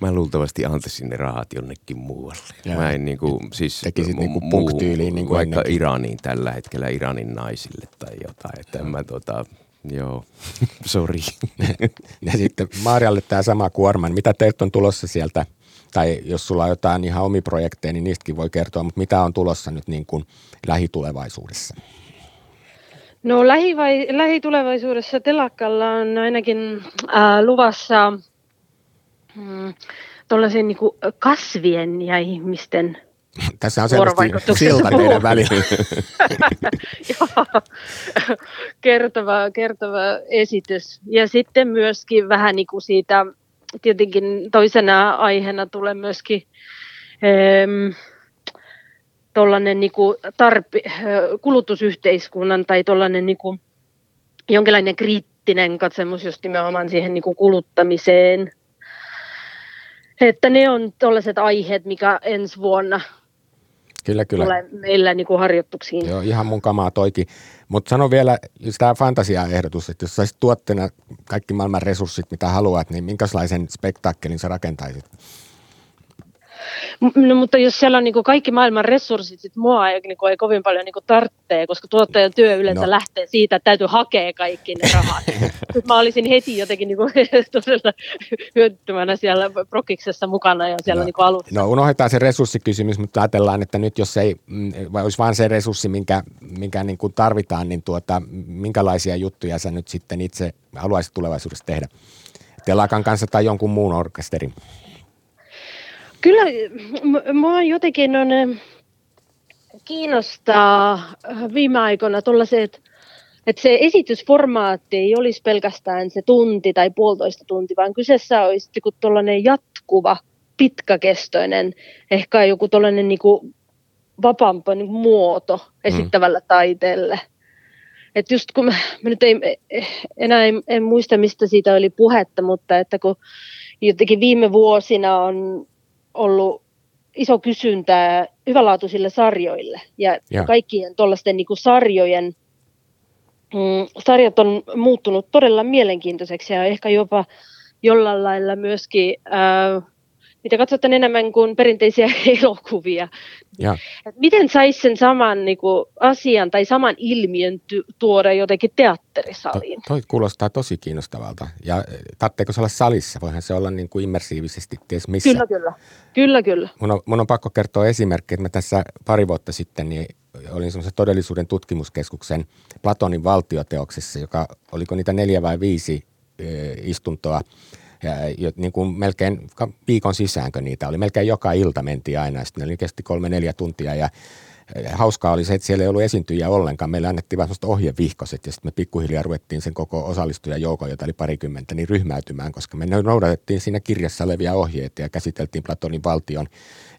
Mä luultavasti antaisin ne rahat jonnekin muualle. Ja, mä en niinku, siis tekisit niinku punktyyliin niinku vaikka ennenkin. Iraniin tällä hetkellä Iranin naisille tai jotain. Että mä tota, joo, sori. ja sitten Marjalle tämä sama kuorma. Mitä teiltä on tulossa sieltä? Tai jos sulla on jotain ihan omi projekteja, niin niistäkin voi kertoa, mutta mitä on tulossa nyt niin kuin lähitulevaisuudessa? No lähivai- lähitulevaisuudessa telakalla on ainakin äh, luvassa mm, niin kasvien ja ihmisten tässä on selvästi silta teidän välillä. kertova, kertova esitys. Ja sitten myöskin vähän niin kuin siitä, tietenkin toisena aiheena tulee myöskin ähm, tollainen niin kuin tarpi, kulutusyhteiskunnan tai tollainen niin kuin jonkinlainen kriittinen katsemus just nimenomaan siihen niin kuin kuluttamiseen. Että ne on tällaiset aiheet, mikä ensi vuonna Kyllä, kyllä. tulee meillä niin kuin harjoituksiin. Joo, ihan mun kamaa toikin. Mutta sano vielä, tämä fantasia-ehdotus, että jos saisit tuotteena kaikki maailman resurssit, mitä haluat, niin minkälaisen spektaakkelin sä rakentaisit? No, mutta jos siellä on niin kuin kaikki maailman resurssit, sit mua ei, niin kuin, ei kovin paljon niin kuin tarvitse, koska tuottajan työ yleensä no. lähtee siitä, että täytyy hakea kaikki ne rahat. mä olisin heti jotenkin niin kuin, todella hyödyttömänä siellä prokiksessa mukana ja siellä no, niin kuin alussa. No unohdetaan se resurssikysymys, mutta ajatellaan, että nyt jos ei, mm, vai olisi vain se resurssi, minkä, minkä niin kuin tarvitaan, niin tuota, minkälaisia juttuja sä nyt sitten itse haluaisit tulevaisuudessa tehdä? Telakan kanssa tai jonkun muun orkesterin? Kyllä mua jotenkin on, kiinnostaa viime aikoina tuollaiset, että se esitysformaatti ei olisi pelkästään se tunti tai puolitoista tunti, vaan kyseessä olisi tuollainen jatkuva, pitkäkestoinen, ehkä joku tuollainen niin vapaampi niin muoto esittävällä mm. taiteelle. Että just kun mä, mä nyt ei, enää en, en muista, mistä siitä oli puhetta, mutta että kun jotenkin viime vuosina on ollut iso kysyntää hyvälaatuisille sarjoille. Ja, ja. kaikkien tuollaisten niin sarjojen, mm, sarjat on muuttunut todella mielenkiintoiseksi ja ehkä jopa jollain lailla myöskin äh, mitä katsotaan enemmän kuin perinteisiä elokuvia. Ja. miten saisi sen saman niin kuin, asian tai saman ilmiön tuoda jotenkin teatterisaliin? To, toi kuulostaa tosi kiinnostavalta. Ja eh, tarvitseeko se olla salissa? Voihan se olla niin kuin immersiivisesti ties missä. Kyllä, kyllä. Kyllä, kyllä. Mun on, mun on pakko kertoa esimerkki, että mä tässä pari vuotta sitten niin olin semmoisen todellisuuden tutkimuskeskuksen Platonin valtioteoksessa, joka oliko niitä neljä vai viisi e, istuntoa – ja, niin kuin melkein viikon sisäänkö niitä oli. Melkein joka ilta mentiin aina, sitten ne kesti kolme neljä tuntia ja hauskaa oli se, että siellä ei ollut esiintyjiä ollenkaan. Meille annettiin vain ohjevihkoset ja sitten me pikkuhiljaa ruvettiin sen koko osallistujajoukon, jota oli parikymmentä, niin ryhmäytymään, koska me noudatettiin siinä kirjassa olevia ohjeita ja käsiteltiin Platonin valtion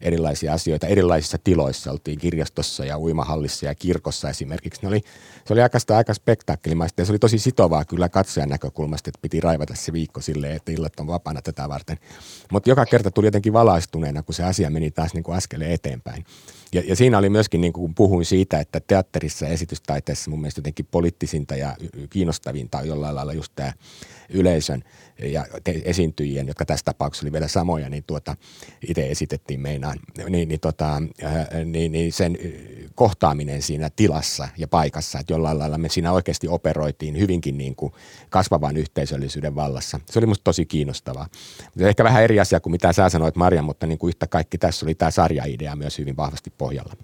erilaisia asioita. Erilaisissa tiloissa oltiin kirjastossa ja uimahallissa ja kirkossa esimerkiksi. Ne oli, se oli aika, aika spektaakkelimaista ja se oli tosi sitovaa kyllä katsojan näkökulmasta, että piti raivata se viikko silleen, että illat on vapaana tätä varten. Mutta joka kerta tuli jotenkin valaistuneena, kun se asia meni taas niin kuin askeleen eteenpäin. Ja, ja siinä oli myöskin, niin kuin puhuin siitä, että teatterissa ja esitystaiteessa mun mielestä jotenkin poliittisinta ja kiinnostavinta on jollain lailla just tämä yleisön ja esiintyjien, jotka tässä tapauksessa oli vielä samoja, niin tuota, itse esitettiin meinaan, niin, niin, tota, niin, niin sen kohtaaminen siinä tilassa ja paikassa, että jollain lailla me siinä oikeasti operoitiin hyvinkin niin kuin kasvavan yhteisöllisyyden vallassa. Se oli musta tosi kiinnostavaa. Ehkä vähän eri asia kuin mitä sä sanoit Marja, mutta niin kuin yhtä kaikki tässä oli tämä sarjaidea myös hyvin vahvasti pohjalla.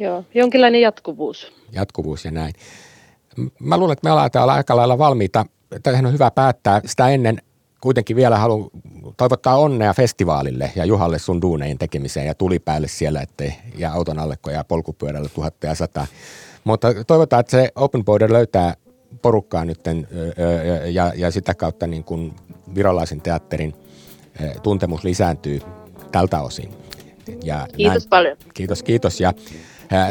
Joo, jonkinlainen jatkuvuus. Jatkuvuus ja näin. Mä luulen, että me ollaan täällä aika lailla valmiita. Tähän on hyvä päättää. Sitä ennen kuitenkin vielä haluan toivottaa onnea festivaalille ja Juhalle sun duunein tekemiseen ja tuli päälle siellä, ettei ja auton alle ja polkupyörällä tuhatta ja sata. Mutta toivotaan, että se Open Border löytää porukkaa nyt ja, ja sitä kautta niin kuin virolaisen teatterin tuntemus lisääntyy tältä osin. Ja kiitos näin. paljon. Kiitos, kiitos. Ja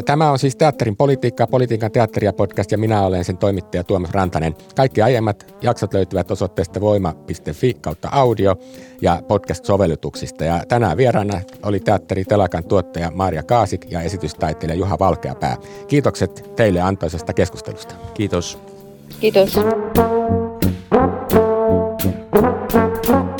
Tämä on siis Teatterin politiikka, politiikan teatteria podcast ja minä olen sen toimittaja Tuomas Rantanen. Kaikki aiemmat jaksot löytyvät osoitteesta voima.fi kautta audio ja podcast-sovellutuksista. Ja tänään vieraana oli Teatteri Telakan tuottaja Maria Kaasik ja esitystaiteilija Juha Valkeapää. Kiitokset teille antoisesta keskustelusta. Kiitos. Kiitos. Thank you.